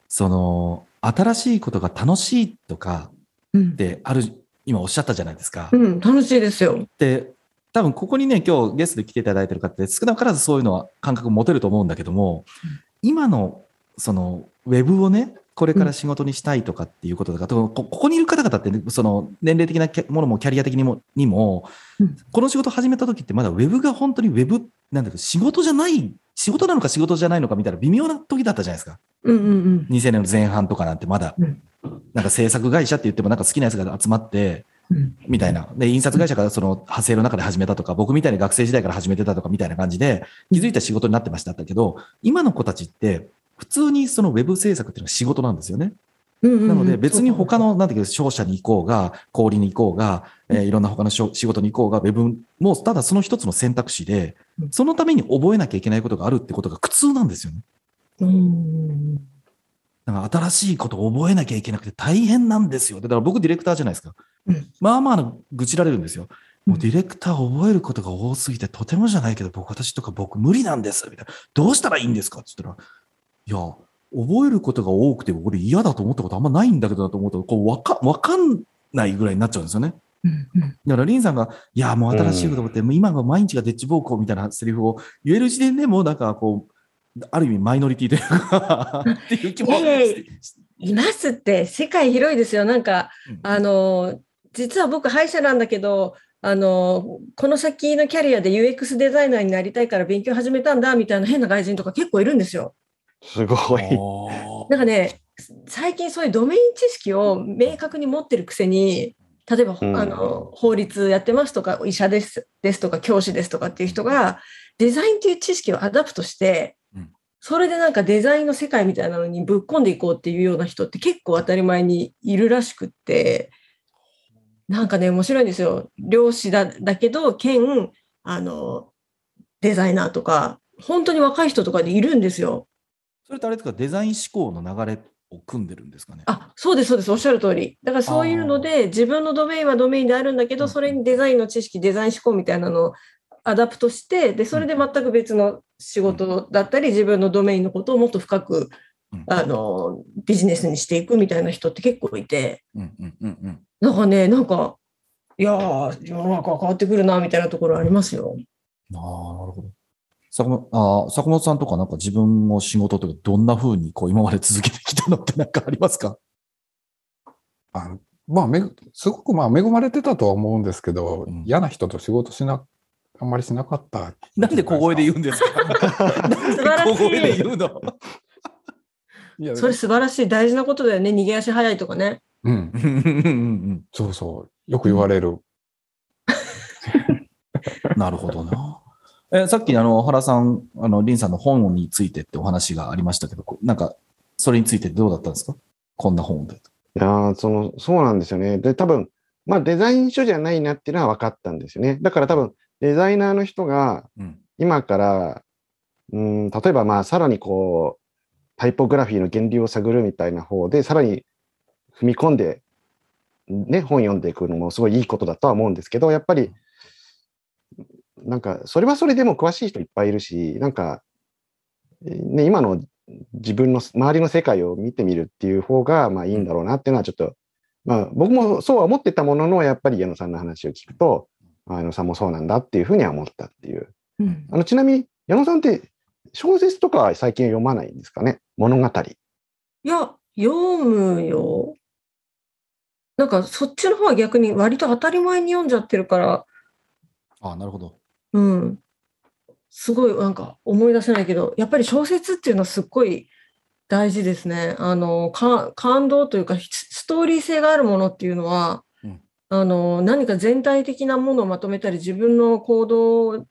S2: その、新しいことが楽しいとか
S5: うん
S2: ってある、今おっしゃったじゃないですか。
S5: うん、楽しいですよ。
S2: で、多分ここにね、今日ゲストで来ていただいてる方って少なからずそういうのは感覚持てると思うんだけども、今のそのウェブをね、これから仕事にしたいとかっていうこととか、こここにいる方々ってね、その年齢的なものもキャリア的にもにも、
S5: うん。
S2: この仕事始めた時ってまだウェブが本当にウェブ、なんだけど仕事じゃない、仕事なのか仕事じゃないのかみたいな微妙な時だったじゃないですか。
S5: うんうんうん。
S2: 2000年の前半とかなんてまだ、
S5: うん。
S2: なんか制作会社って言ってもなんか好きなやつが集まって、
S5: うん
S2: みたいな。で、印刷会社がその派生の中で始めたとか、僕みたいに学生時代から始めてたとかみたいな感じで、気づいた仕事になってました。だけど、今の子たちって、普通にそのウェブ制作っていうのは仕事なんですよね。なので別に他の、なんていうか、商社に行こうが、小売りに行こうが、えーいろんな他の仕事に行こうが、ウェブもただその一つの選択肢で
S5: う、ん。
S2: そのために覚えなきゃいけないことがあるってことが苦痛なんですよね。
S5: うん
S2: だから新しいことを覚えなきゃいけなくて大変なんですよ。だから僕ディレクターじゃないですか。
S5: うん
S2: まあまあ愚痴られるんですよ。
S5: うん
S2: もうディレクター覚えることが多すぎてとてもじゃないけど僕私とか僕無理なんです。みたいな。どうしたらいいんですか？って言ったら、いや、覚えることが多くて俺嫌だと思ったことあんまないんだけどなと思うと、こうわかわかんないぐらいになっちゃうんですよね。だからリンさんが、いや、もう新しいこと思って、もう今が毎日がデッチ暴行みたいなセリフを言える時点でもうなんかこう、ある意味マイノリティというか、っていう気も
S5: いやいますって、世界広いですよ。なんか、
S2: うん
S5: あの、実は僕、歯医者なんだけど、あの、この先のキャリアで UX デザイナーになりたいから勉強始めたんだ、みたいな変な外人とか結構いるんですよ。
S4: すごい。
S5: なんかね、最近そういうドメイン知識を明確に持ってるくせに、例えば、
S4: うん
S5: あの法律やってますとか、医者ですですとか、教師ですとかっていう人が、デザインという知識を adapt して
S2: うん、
S5: それでなんかデザインの世界みたいなのにぶっ込んでいこうっていうような人って結構当たり前にいるらしくって、なんかね、面白いんですよ。漁師だだけど、兼、あの、デザイナーとか、本当に若い人とかでいるんですよ。
S2: それってあれですか、デザイン思考の流れを組んでるんですかね？
S5: あ、そうです、そうです。おっしゃる通り。だからそういうので、自分のドメインはドメインであるんだけど、
S2: うん
S5: それにデザインの知識、デザイン思考みたいなのをadapt して、で、それで全く別の仕事だったり、自分のドメインのことをもっと深く、
S2: うん
S5: あの、ビジネスにしていくみたいな人って結構いて、
S2: うんうんうんうん。
S5: なんかね、なんか、いやー、世の中は変わってくるな、みたいなところありますよ。
S2: ああ、なるほど。坂本あー坂本さんとかなんか自分の仕事とかどんな風にこう今まで続けてきたのってなんかありますか？
S3: あのまあ、めぐすごくまあ恵まれてたとは思うんですけど、
S2: うん
S3: 嫌な人と仕事しな、あんまりしなかった。
S2: なんで小声で言うんですか？なんで
S5: 素晴らしい
S2: 小声で言うの？
S5: それ素晴らしい、大事なことだよね。逃げ足早いとかね。
S3: うん、
S2: うんうんうん
S3: そうそう。よく言われる。[laughs]
S2: なるほどな。えさっきあの原さん、あの林さんの本についてってお話がありましたけど、こうなんかそれについてどうだったんですか？こんな本で。
S4: いやーその、そうなんですよね。で、多分、まあデザイン書じゃないなっていうのは分かったんですよね。だから多分、デザイナーの人が
S2: うん。
S4: 今から、うん、例えばまあさらにこう、タイポグラフィーの原理を探るみたいな方で、さらに踏み込んで、ね、本読んでいくのもすごいいいことだとは思うんですけど、やっぱり、なんか、それはそれでも詳しい人いっぱいいるし、なんか、えーね、今の自分の周りの世界を見てみるっていう方が、まあいいんだろうなっていうのはちょっと、まあ僕もそうは思ってたものの、やっぱり矢野さんの話を聞くと、あ矢野さんもそうなんだっていうふうには思ったっていう。
S5: ううん
S4: あのちなみに矢野さんって小説とかは最近読まないんですかね？物語。
S5: いや、読むよ。なんかそっちの方は逆に割と当たり前に読んじゃってるから、
S2: あなるほど。
S5: うん。すごいなんか思い出せないけど、やっぱり小説っていうのはすっごい大事ですね。あの、か感動というか、スストーリー性があるものっていうのは、
S2: うん
S5: あの、何か全体的なものをまとめたり、自分の行動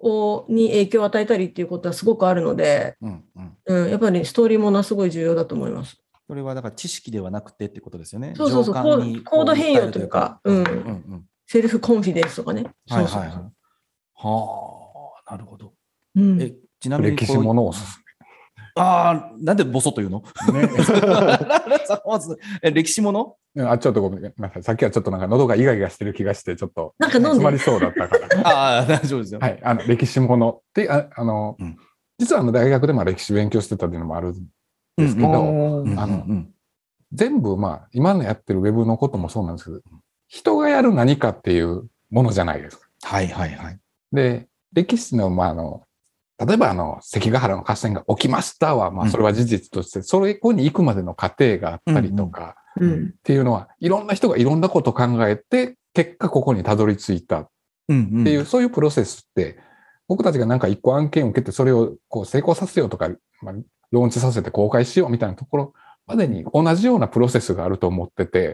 S5: をに影響を与えたりっていうことはすごくあるので、
S2: うんうん。
S5: うん、やっぱりストーリーものはすごい重要だと思います。
S2: これはだから知識ではなくてってことですよね。
S5: そうそうそう
S2: 情感に
S5: コード変容というか
S2: こう
S5: うん
S2: うんうん
S5: セルフコンフィデンスとかね。
S2: はいはあ、なるほど。
S5: うん
S2: え、ちなみにこう
S3: 歴史ものを勧
S2: ああ、なんでボソというの？
S3: めね。[laughs]
S2: まずえ歴史もの？
S3: うんあ、ちょっとごめんなさい。さっきはちょっとなんか喉がイガイガしてる気がして、ちょっと
S5: なんか飲んで
S3: 詰まりそうだったから。[laughs]
S2: ああ、大丈夫ですよ。
S3: はい。あの、歴史ものって、ああの、
S2: うん
S3: 実はあの大学でも歴史勉強してたっていうのもあるんですけど、
S2: うんうん
S3: あの
S2: うん
S3: 全部まあ、今のやってるウェブのこともそうなんですけど、人がやる何かっていうものじゃないですか。
S2: はいはいはい。
S3: で、歴史の、まあ、あの、例えばあの、関ヶ原の合戦が起きましたは、まあ、
S2: うん。
S3: それは事実として、それこに行くまでの過程があったりとか、
S5: うん。
S3: っていうのは、いろんな人がいろんなことを考えて、結果ここにたどり着いた。っていう、そういうプロセスって、僕たちがなんか一個案件を受けて、それをこう成功させようとか、まあ、ローンチさせて公開しようみたいなところまでに同じようなプロセスがあると思ってて、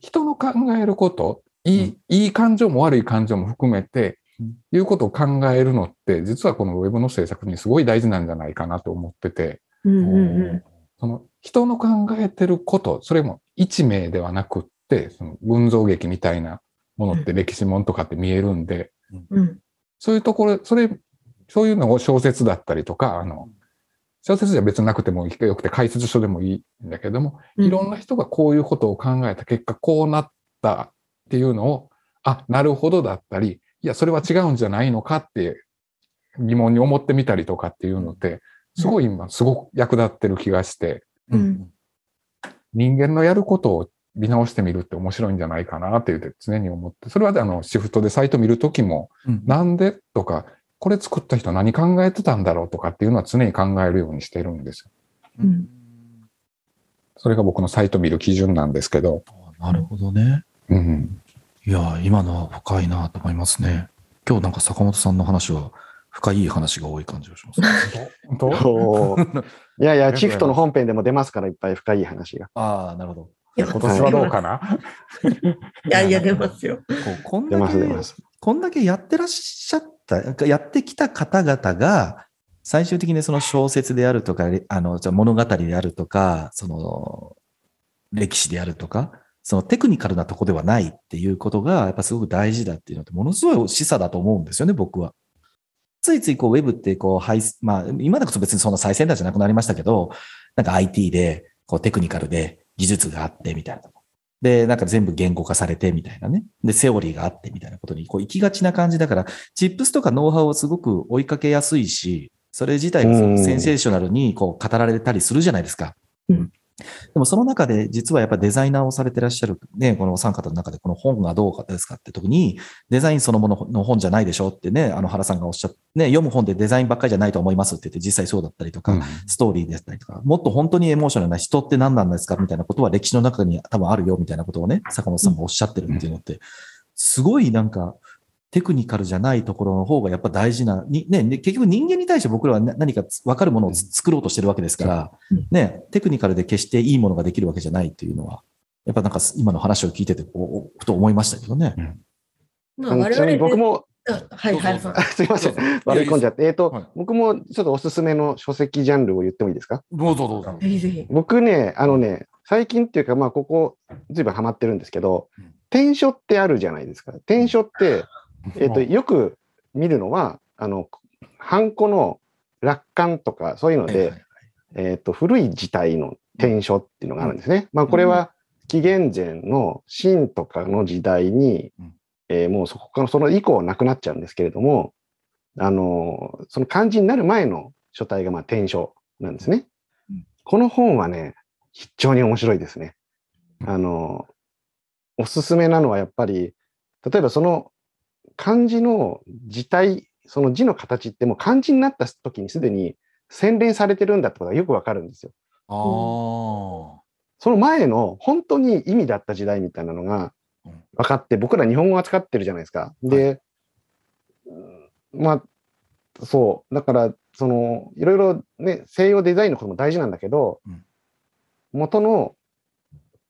S3: 人の考えること、いい、いい感情も悪い感情も含めて
S2: うん、
S3: いうことを考えるのって、実はこのウェブの制作にすごい大事なんじゃないかなと思ってて、その人の考えてること、それも一名ではなくって、その群像劇みたいなものって歴史もんとかって見えるんで、
S5: ん。うん。
S3: そういうところ、それ、そういうのを小説だったりとか、あの、小説じゃ別になくてもよくて解説書でもいいんだけども、
S5: うん。
S3: いろんな人がこういうことを考えた結果、こうなったっていうのを、あ、なるほどだったり、いや、それは違うんじゃないのかって疑問に思ってみたりとかっていうのって、すごい今、すごく役立ってる気がして、
S2: うんうん
S3: 人間のやることを見直してみるって面白いんじゃないかなって言って常に思って、それはあの、シフトでサイト見るときも、
S2: うん
S3: なんでとか、これ作った人何考えてたんだろうとかっていうのは常に考えるようにしてるんですよ。
S5: うん
S3: それが僕のサイト見る基準なんですけど。
S2: なるほどね。
S3: うん。
S2: いや、今のは深いなと思いますね。今日なんか坂本さんの話は深い話が多い感じがします。[laughs]
S3: 本当
S4: おー [laughs] いやいや、チフトの本編でも出ますから、いっぱい深い話が。
S2: ああ、なるほど。
S3: 今年はどうかな？
S5: いやいや、出ますよ。
S2: こうこんだけ。こんだけやってらっしゃった、やってきた方々が、最終的にその小説であるとか、れあの、じゃあ物語であるとか、その、歴史であるとか、そのテクニカルなとこではないっていうことが、やっぱすごく大事だっていうのって、ものすごい示唆だと思うんですよね、僕は。ついついこう、ウェブってこう、ハイスまあ、今でこそ別にそんな最先端じゃなくなりましたけど、なんか IT で、こう、テクニカルで技術があってみたいな。で、なんか全部言語化されてみたいなね。で、セオリーがあってみたいなことに、こう、行きがちな感じだから、チップスとかノウハウをすごく追いかけやすいし、それ自体が
S4: うん
S2: センセーショナルにこう語られたりするじゃないですか。
S5: うん
S2: でもその中で実はやっぱデザイナーをされてらっしゃる、ね、このお三方の中でこの本がどうかですかって時に、デザインそのものの本じゃないでしょってね、あの原さんがおっしゃって、ね、読む本でデザインばっかりじゃないと思いますって言って実際そうだったりとか、
S3: うん。
S2: ストーリーであったりとか、もっと本当にエモーショナルな人って何なんですかみたいなことは歴史の中に多分あるよみたいなことをね、坂本さんがおっしゃってるっていうのって、すごいなんか、テクニカルじゃないところの方がやっぱ大事な、にね、ね結局人間に対して僕らはな何か分かるものをつ作ろうとしてるわけですから
S5: うん、
S2: ね、テクニカルで決していいものができるわけじゃないっていうのは、やっぱなんか今の話を聞いてて、こう、ふと思いましたけどね。
S5: ま
S4: あのちなみに僕も、
S5: あはい、はい、さん。
S4: あすいません。割り込んじゃって。えっと、
S2: はい
S4: 僕もちょっとおすすめの書籍ジャンルを言ってもいいですか？
S2: どうぞどうぞ。
S5: ぜひぜひ。
S4: 僕ね、あのね、最近っていうか、まあ、ここ、ずいぶんハマってるんですけど
S2: うん、
S4: 転書ってあるじゃないですか。転書って、えっと、よく見るのは、あの、ハンコの楽観とか、そういうので、
S2: はいはい
S4: えっと、古い字体の転書っていうのがあるんですね。まあ、これは紀元前の秦とかの時代に
S2: うん、
S4: えーもうそこからその以降なくなっちゃうんですけれども、あの、その漢字になる前の書体がまあ転書なんですね
S2: うん。
S4: この本はね、非常に面白いですね。あの、おすすめなのはやっぱり、例えばその漢字の字体、その字の形ってもう漢字になった時にすでに洗練されてるんだってことがよくわかるんですよ。
S2: ああ。
S4: その前の本当に意味だった時代みたいなのが
S2: うん
S4: 分かって、僕ら日本語扱ってるじゃないですか。で、うんまあ、そう。だから、その、いろいろね、西洋デザインのことも大事なんだけど、
S2: うん
S4: 元の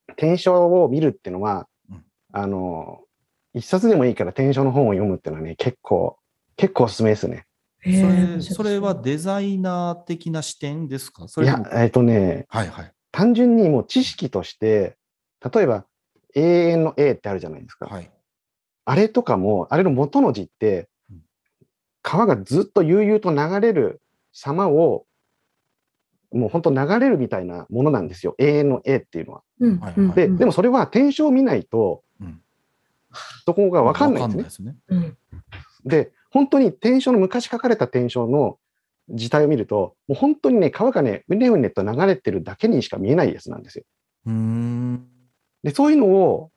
S4: 転書を見るっていうのは、
S2: うん
S4: あの、一冊でもいいから転書の本を読むっていうのはね、結構、結構おすすめですね。
S2: それ、それはデザイナー的な視点ですか？そ
S4: いやえっ、とね、
S2: はいはい。
S4: 単純にもう知識として、例えば、永遠の A ってあるじゃないですか。
S2: はい。
S4: あれとかも、あれの元の字って
S2: うん、
S4: 川がずっと悠々と流れる様を、もう本当流れるみたいなものなんですよ。永遠の A っていうのは。
S5: うん
S4: で、でもそれは転書を見ないと
S2: うん、
S4: そこがわかんないんですね。
S2: わね。
S5: うん
S4: で、本当に転書の昔書かれた転書の字体を見ると、もう本当にね、川がね、うねうねと流れてるだけにしか見えないやつなんですよ。
S2: うーん。
S4: で、そういうのを、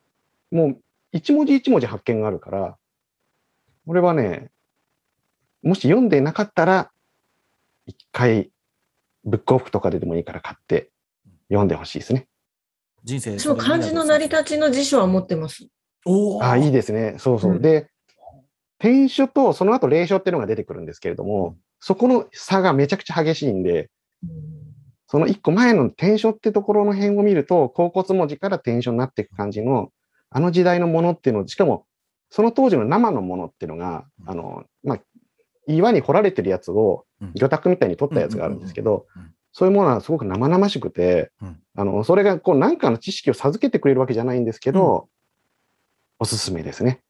S4: もう一文字一文字発見があるから、俺はね、もし読んでなかったら、一回、ブックオフとかででもいいから買って読んでほしいですね。
S2: 人生。
S5: 私も漢字の成り立ちの辞書は持ってます。
S2: お
S4: ああ、いい
S2: で
S4: ですね。そうそう。
S5: うん。
S4: で、転書とその後霊書っていうのが出てくるんですけれども、そこの差がめちゃくちゃ激しいんで、その一個前の転書ってところの辺を見ると、甲骨文字から転書になっていく感じの、あの時代のものっていうの、しかも、その当時の生のものっていうのが、
S2: うん。
S4: あの、まあ、岩に掘られてるやつを
S2: うん、
S4: 魚拓みたいに取ったやつがあるんですけどそういうものはすごく生々しくて
S2: うん、
S4: あの、それがこう何かの知識を授けてくれるわけじゃないんですけど、おすすめですね。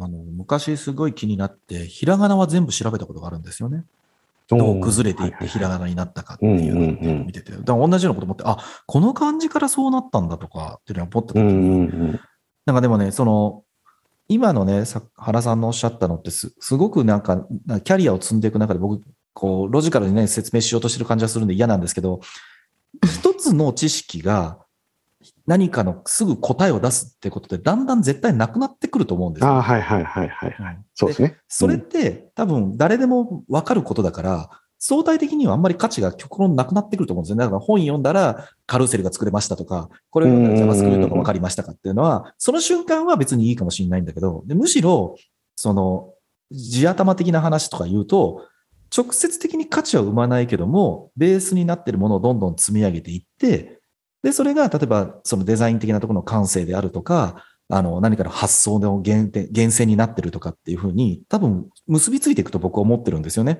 S2: あの昔すごい気になって、ひらがなは全部調べたことがあるんですよね。どう崩れていってひらがなになったかっていうのを見てて、だから同じようなこと思って、あこの漢字からそうなったんだとかっていうのは思った時に、
S4: うんうんうん。
S2: なんかでもね、その、今のね、さ原さんのおっしゃったのってす、すごくなんか、なんかキャリアを積んでいく中で僕、こう、ロジカルにね、説明しようとしてる感じがするんで嫌なんですけど、一つの知識が何かのすぐ答えを出すってことで、だんだん絶対なくなってくると思うんですよ。
S4: ああ、はいはいはいはい。
S2: はい
S4: そうですね。
S2: それって、多分誰でも分かることだから、相対的にはあんまり価値が極論なくなってくると思うんですよね。だから本読んだらカルーセルが作れましたとか、これを読んだら JavaScript が分かりましたかっていうのは、その瞬間は別にいいかもしれないんだけど、でむしろ、その、地頭的な話とか言うと、直接的に価値は生まないけども、ベースになっているものをどんどん積み上げていって、で、それが例えばそのデザイン的なところの感性であるとか、あの、何かの発想の原点、源泉になってるとかっていうふうに、多分結びついていくと僕は思ってるんですよね。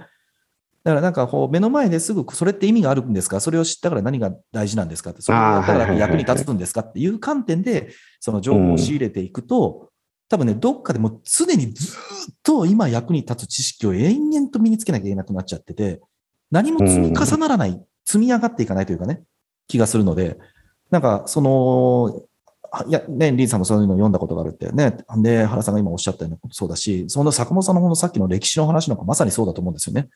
S2: だからなんかこう目の前ですぐそれって意味があるんですか？それを知ったから何が大事なんですかって、それがだから役に立つんですかっていう観点で、その情報を仕入れていくと、多分ね、どっかでもう常にずっと今役に立つ知識を延々と身につけなきゃいけなくなっちゃってて、何も積み重ならない、積み上がっていかないというかね、気がするので、なんかその、あいや、ね、リンさんもそういうのを読んだことがあるってね。で、原さんが今おっしゃったようなことそうだし、その坂本さんの方のさっきの歴史の話なんかまさにそうだと思うんですよね。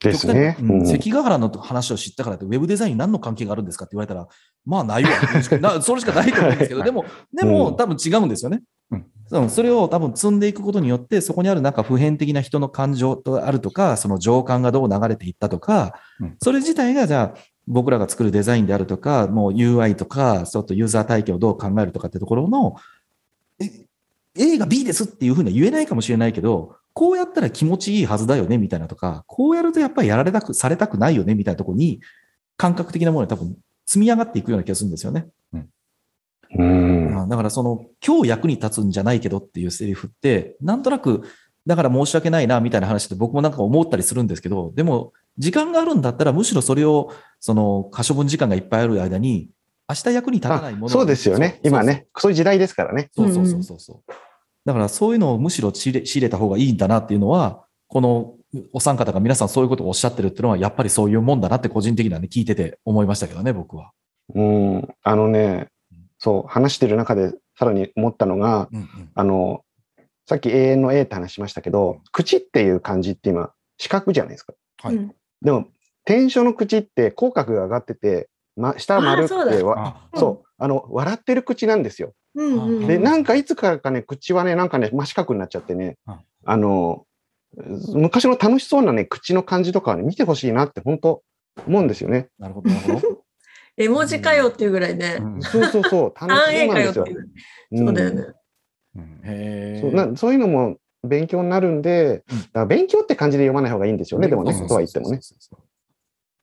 S4: ですね。
S2: うん
S4: うん
S2: 関ヶ原の話を知ったからって、ウェブデザインに何の関係があるんですかって言われたら、まあないわ。[laughs] なそれしかないと思うんですけど、でも、でも、
S4: うん
S2: 多分違うんですよね。
S3: うん
S2: うんそれを多分積んでいくことによって、そこにあるなんか普遍的な人の感情とあるとか、その情感がどう流れていったとか
S3: うん、
S2: それ自体がじゃあ、僕らが作るデザインであるとか、もう UI とか、ちょっとユーザー体験をどう考えるとかってところの、え A が B ですっていうふうには言えないかもしれないけど、こうやったら気持ちいいはずだよねみたいなとか、こうやるとやっぱりやられたく、されたくないよねみたいなところに、感覚的なものに多分積み上がっていくような気がするんですよね。
S4: うん。
S2: まあだからその、今日役に立つんじゃないけどっていうセリフって、なんとなく、だから申し訳ないなみたいな話って僕もなんか思ったりするんですけど、でも、時間があるんだったら、むしろそれを、その、可処分時間がいっぱいある間に、明日役に立たないものを
S4: そうですよね。今ね、そういう時代ですからね。
S2: そうそうそうそうそう。だからそういうのをむしろ仕入れ仕入れた方がいいんだなっていうのは、このお三方が皆さんそういうことをおっしゃってるっていうのは、やっぱりそういうもんだなって個人的にはね、聞いてて思いましたけどね、僕は。
S4: うん。あのね、そう、話してる中でさらに思ったのが、
S2: うんうん。
S4: あの、さっき永遠の A って話しましたけど、口っていう漢字って今、四角じゃないですか。
S2: はい
S5: うん
S4: でも、転書の口って口角が上がってて、ま、下は丸くてわ
S2: あ
S4: そう、あの、笑ってる口なんですよ。
S5: うんうん
S4: で、なんかいつからかね、口はね、なんかね、真四角になっちゃってね
S2: うん、
S4: あの、昔の楽しそうなね、口の感じとかはね、見てほしいなって本当思うんですよね。
S2: なるほど、なるほど。[laughs]
S5: 絵文字かよっていうぐらいね。
S3: うん
S4: そうそうそう、楽
S5: 単
S4: しそうなんですよ
S5: 影かよってい。う。そうだよね。
S3: うん
S2: へ
S4: そうなそういうのも勉強になるんで、
S2: うん
S4: だから勉強って感じで読まない方がいいんですよね、でもね、とは言ってもね。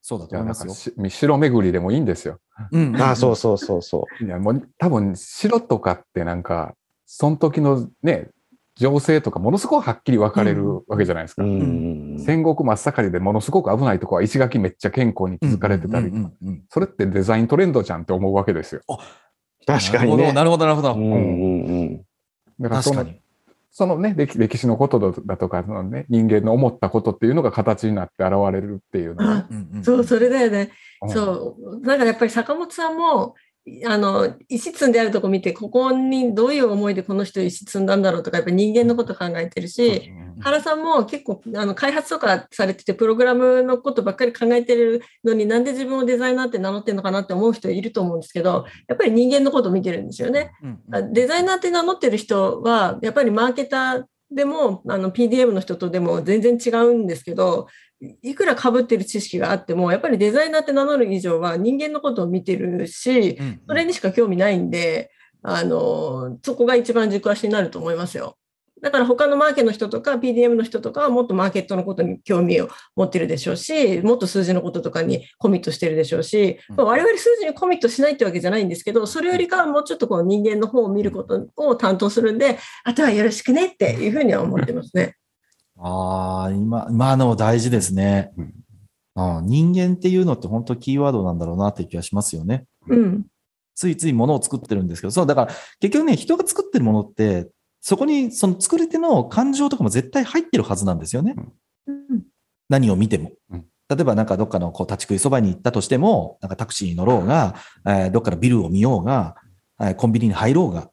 S2: そうだ
S3: いやなんか
S2: と思いますよ。
S3: し城巡りでもいいんですよ。
S2: うん
S4: ああ、そうそうそうそう。
S3: いやもう多分城とかってなんか、その時のね、情勢とかものすごくはっきり分かれるわけじゃないですか。
S4: うん。
S3: 戦国真っ盛りでものすごく危ないとこは石垣めっちゃ健康に築かれてたりそれってデザイントレンドじゃんって思うわけですよ。
S4: 確かにね。
S2: なるほど、なるほど、なるほど。
S4: うんうんうん。
S3: だからその
S2: 確かに。
S3: そのね歴、歴史のことだとか、そのね、人間の思ったことっていうのが形になって現れるっていうのは、
S5: そう、それだよね。
S3: うん
S5: そう。だからやっぱり坂本さんも、あの、石積んであるとこ見て、ここにどういう思いでこの人石積んだんだろうとか、やっぱり人間のこと考えてるし、原さんも結構あの開発とかされてて、プログラムのことばっかり考えてるのになんで自分をデザイナーって名乗ってるのかなって思う人いると思うんですけど、やっぱり人間のことを見てるんですよね。
S2: うん。
S5: あデザイナーって名乗ってる人は、やっぱりマーケターでも、あの PDM の人とでも全然違うんですけど、いくら被ってる知識があっても、やっぱりデザイナーって名乗る以上は人間のことを見てるし、
S2: うん
S5: それにしか興味ないんで、あの、そこが一番軸足になると思いますよ。だから他のマーケの人とか PDM の人とかはもっとマーケットのことに興味を持ってるでしょうし、もっと数字のこととかにコミットしてるでしょうし、我々数字にコミットしないってわけじゃないんですけど、それよりかはもうちょっとこう人間の方を見ることを担当するんで、あとはよろしくねっていうふうには思ってますね。[laughs]
S2: ああ、今、今の大事ですね。
S3: うん
S2: あー人間っていうのって本当キーワードなんだろうなって気がしますよね。
S5: うん。
S2: ついつい物を作ってるんですけど、そう、だから結局ね、人が作ってるものって、そこにその作り手の感情とかも絶対入ってるはずなんですよね。
S5: うん
S2: 何を見ても
S3: うん。
S2: 例えばなんかどっかのこう立ち食いそばに行ったとしても、なんかタクシーに乗ろうが、えーどっかのビルを見ようが、えーコンビニに入ろうが、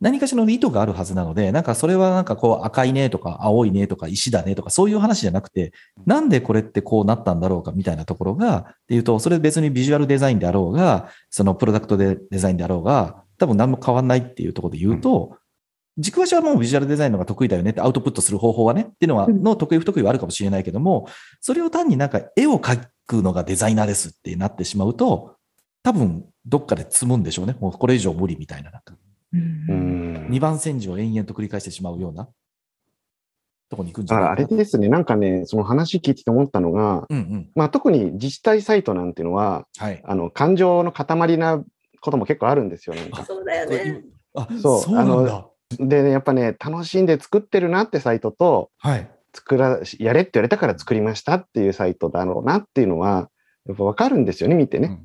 S2: 何かしらの意図があるはずなので、なんかそれはなんかこう赤いねとか青いねとか石だねとかそういう話じゃなくて、なんでこれってこうなったんだろうかみたいなところが、っていうと、それ別にビジュアルデザインであろうが、そのプロダクトでデザインであろうが、多分何も変わんないっていうところで言うと、軸足はもうビジュアルデザインの方が得意だよねってアウトプットする方法はねっていうのは、
S5: うん
S2: の得意不得意はあるかもしれないけども、それを単になんか絵を描くのがデザイナーですってなってしまうと、多分どっかで積むんでしょうね。もうこれ以上無理みたいな。なんか
S4: うん
S2: 二番煎じを延々と繰り返してしまうようなとこに行くんじ
S4: だからあ
S2: ゃないかな。
S4: れですね、なんかね、その話聞いてて思ったのが、
S2: うんうん。
S4: まあ、特に自治体サイトなんていうのは、
S2: はい。
S4: あの感情の塊なことも結構あるんですよ、なんか。
S5: そうだよね。
S2: あ、
S4: そう
S2: そうなんだ。
S4: でね、やっぱね、楽しんで作ってるなってサイトと、
S2: はい。
S4: 作ら、やれって言われたから作りましたっていうサイトだろうなっていうのは、やっぱ分かるんですよね、見てね。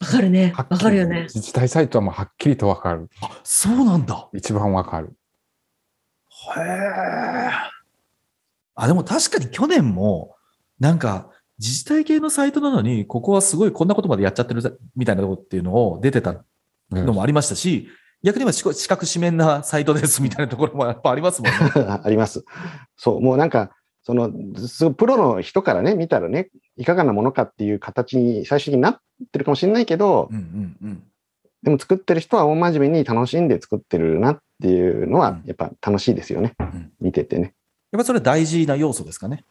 S5: わかるね。
S3: はっきり
S5: わかるよね。
S3: 自治体サイトはもうはっきりとわかる。
S2: あ、そうなんだ。
S3: 一番わかる。
S2: へえ。あ、でも確かに去年も、なんか、自治体系のサイトなのに、ここはすごいこんなことまでやっちゃってるぜみたいなとこっていうのを出てたのもありましたし、逆に言えば四四角四面なサイトですみたいなところもやっぱありますもんね。[laughs]
S4: あります。そう、もうなんか、その、プロの人からね、見たらね、いかがなものかっていう形に最終的になってるかもしれないけど、
S2: うんうんうん。
S4: でも作ってる人は大真面目に楽しんで作ってるなっていうのは、やっぱ楽しいですよね。
S2: ん
S4: 見ててね。
S2: やっぱそれ大事な要素ですかね。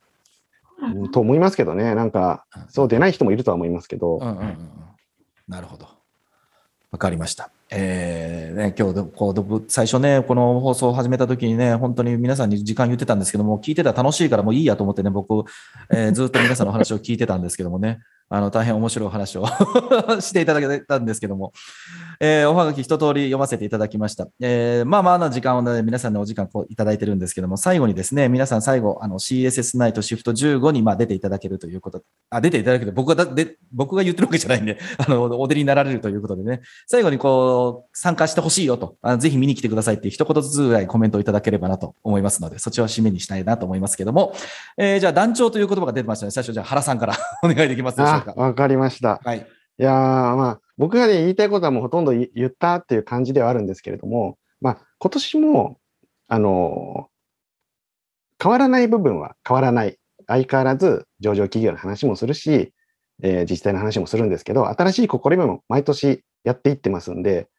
S4: うんと思いますけどね、なんか、そうでない人もいるとは思いますけど
S2: う、んうんうんうん。なるほど。わかりました。えーね、今日でこう最初ね、この放送を始めた時にね、本当に皆さんに時間言ってたんですけども、聞いてたら楽しいからもういいやと思ってね、僕、えーずっと皆さんの話を聞いてたんですけどもね、あの、大変面白いお話を [laughs] していただけたんですけども、えーおはがき一通り読ませていただきました。えーまあまあな時間をね、皆さんのお時間こういただいてるんですけども、最後にですね、皆さん最後、あの CSS ナイトシフト15にまあ出ていただけるということ、あ、出ていただける、僕がで、僕が言ってるわけじゃないんで、[laughs] あの、お出になられるということでね、最後にこう、参加してほしいよと、あのぜひ見に来てくださいって一言ずつぐらいコメントをいただければなと思いますので、そっちを締めにしたいなと思いますけども、えーじゃあ団長という言葉が出てましたね。最初、じゃあ原さんから [laughs] お願いできますでしょうか？
S4: あ、
S2: か。
S4: わかりました。
S2: はい。
S4: いやーまあ、僕がね、言いたいことはもうほとんど言言ったっていう感じではあるんですけれども、まあ、今年も、あのー変わらない部分は変わらない。相変わらず上場企業の話もするし、えー自治体の話もするんですけど、新しい試みも毎年やっていってますんで、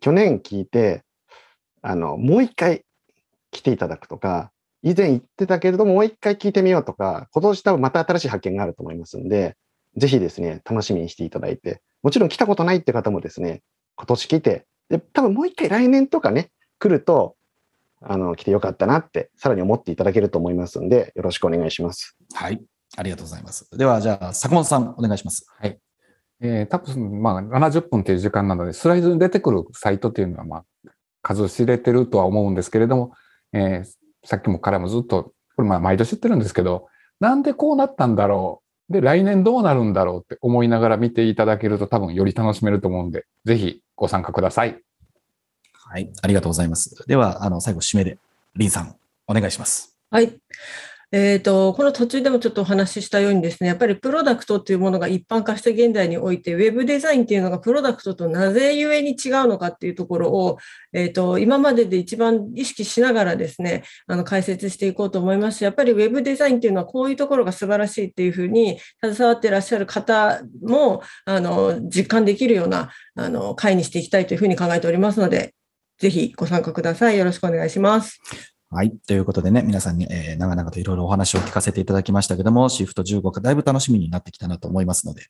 S4: 去年聞いて、あの、もう一回来ていただくとか、以前言ってたけれども、もう一回聞いてみようとか、今年多分また新しい発見があると思いますんで、ぜひですね、楽しみにしていただいて、もちろん来たことないって方もですね、今年来て、で、多分もう一回来年とかね、来ると、あの、来てよかったなって、さらに思っていただけると思いますんで、よろしくお願いします。
S2: はい。ありがとうございます。では、じゃあ、坂本さん、お願いします。
S3: えー多分、まあ、70分という時間なので、スライドに出てくるサイトっていうのは、まあ、数知れてるとは思うんですけれども、えーさっきもからもずっと、これまあ、毎年言ってるんですけど、なんでこうなったんだろう。で、来年どうなるんだろうって思いながら見ていただけると多分より楽しめると思うんで、ぜひご参加ください。
S2: はい。ありがとうございます。では、あの、最後、締めで、リンさん、お願いします。
S5: はい。えー、とこの途中でもちょっとお話ししたようにですね、やっぱりプロダクトというものが一般化した現代において、ウェブデザインっていうのがプロダクトとなぜゆえに違うのかっていうところを、えー、と今までで一番意識しながらですね、あの解説していこうと思いますし、やっぱりウェブデザインっていうのはこういうところが素晴らしいっていうふうに携わっていらっしゃる方もあの実感できるようなあの会にしていきたいというふうに考えておりますので、ぜひご参加ください。よろしくお願いします。
S2: はい。ということでね、皆さんに、えー長々といろいろお話を聞かせていただきましたけども、シフト15がだいぶ楽しみになってきたなと思いますので、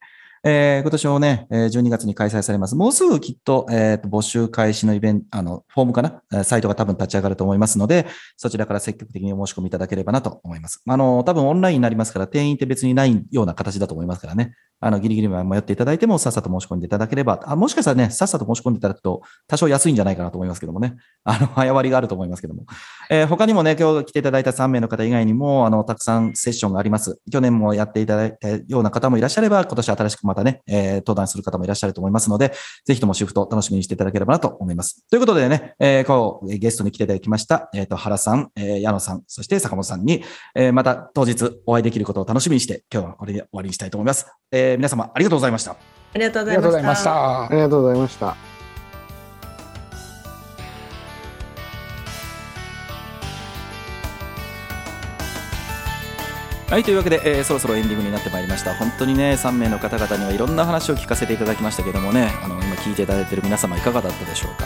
S2: えー今年もね、12月に開催されます。もうすぐきっと、えーと募集開始のイベント、あの、フォームかな？サイトが多分立ち上がると思いますので、そちらから積極的にお申し込みいただければなと思います。あの、多分オンラインになりますから、定員って別にないような形だと思いますからね。あの、ギリギリまで迷っていただいても、さっさと申し込んでいただければ、あもしかしたらね、さっさと申し込んでいただくと、多少安いんじゃないかなと思いますけどもね。[laughs] あの、早割りがあると思いますけども。えー他にもね、今日来ていただいた3名の方以外にも、あの、たくさんセッションがあります。去年もやっていただいたような方もいらっしゃれば、今年新しくまたね、えー登壇する方もいらっしゃると思いますので、ぜひともシフト楽しみにしていただければなと思います。ということでね、えー今日ゲストに来ていただきました、えっ、と、原さん、えー矢野さん、そして坂本さんに、えーまた当日お会いできることを楽しみにして、今日はこれで終わりにしたいと思います。えー皆様ありがとうございました。
S5: ありがとう
S3: あ
S5: ございました。
S3: りがとうございました
S4: あ。りがとうございました。
S2: はい、というわけで、えーそろそろエンディングになってまいりました。本当にね、3名の方々にはいろんな話を聞かせていただきましたけどもね、あの今聞いていただいている皆様いかがだったでしょうか。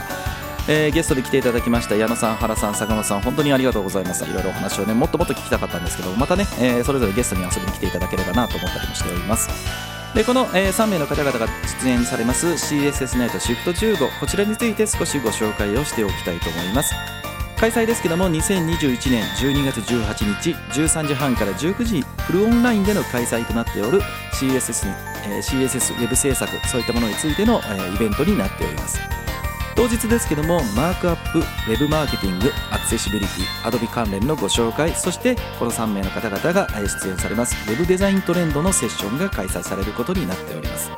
S2: えーゲストで来ていただきました矢野さん、原さん、坂本さん、本当にありがとうございます。いろいろお話をね、もっともっと聞きたかったんですけど、またね、えーそれぞれゲストに遊びに来ていただければなと思ったりもしております。でこの、え3名の方々が出演されます CSS ナイトシフト15こちらについて少しご紹介をしておきたいと思います。開催ですけども2021年12月18日13時半から19時フルオンラインでの開催となっておる CSS に、えー CSS ウェブ制作そういったものについての、えーイベントになっております。当日ですけどもマークアップウェブマーケティングアクセシビリティアドビ関連のご紹介そしてこの3名の方々が出演されますウェブデザイントレンドのセッションが開催されることになっております。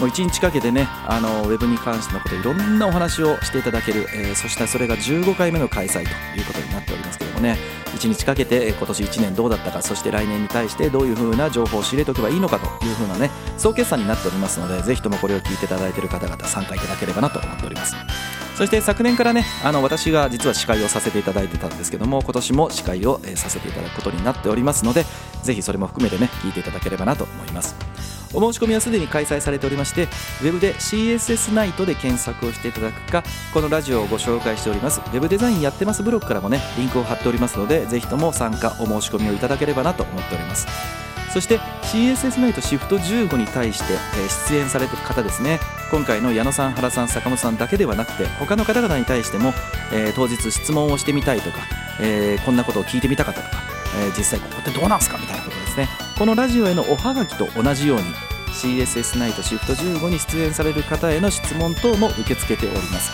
S2: もう1日かけてねあのウェブに関してのこといろんなお話をしていただける、えーそしてそれが15回目の開催ということになっておりますけどね。1日かけて今年1年どうだったかそして来年に対してどういうふうな情報を仕入れておけばいいのかというふうなね総決算になっておりますのでぜひともこれを聞いていただいている方々参加いただければなと思っております。そして昨年からねあの私が実は司会をさせていただいてたんですけども今年も司会を、させていただくことになっておりますのでぜひそれも含めてね聞いていただければなと思います。お申し込みはすでに開催されておりましてウェブで CSS ナイトで検索をしていただくかこのラジオをご紹介しておりますウェブデザインやってますブログからもねリンクを貼っておりますのでぜひとも参加お申し込みをいただければなと思っております。そして CSS ナイトシフト15に対して、出演されている方ですね。今回の矢野さん原さん坂本さんだけではなくて他の方々に対しても、え当日質問をしてみたいとか、えこんなことを聞いてみたかったとか、え実際ここってどうなんすかみたいなことですね。このラジオへのおはがきと同じように CSS ナイトシフト15に出演される方への質問等も受け付けております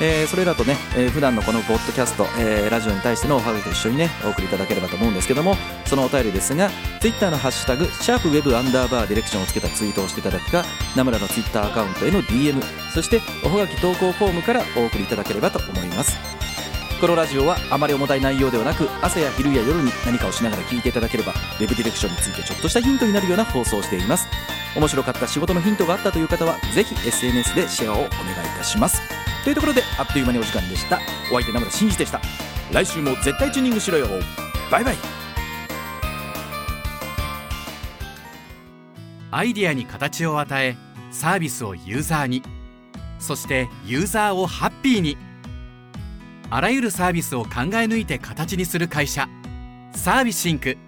S2: えーそれらとね、えー普段のこのポッドキャスト、えーラジオに対してのおはがきと一緒にね、お送りいただければと思うんですけども、そのお便りですが、Twitter のハッシュタグ、シャープウェブアンダーバーディレクションをつけたツイートをしていただくか、ナムラの Twitter アカウントへの DM、そしておはがき投稿フォームからお送りいただければと思います。このラジオはあまり重たい内容ではなく朝や昼や夜に何かをしながら聞いていただければ Web ディレクションについてちょっとしたヒントになるような放送をしています。面白かった仕事のヒントがあったという方はぜひ SNS でシェアをお願いいたします。というところであっという間にお時間でした。お相手名村真司でした。来週も絶対チューニングしろよ。バイバイ。
S6: アイディアに形を与えサービスをユーザーに。そしてユーザーをハッピーに。あらゆるサービスを考え抜いて形にする会社。サービスシンク。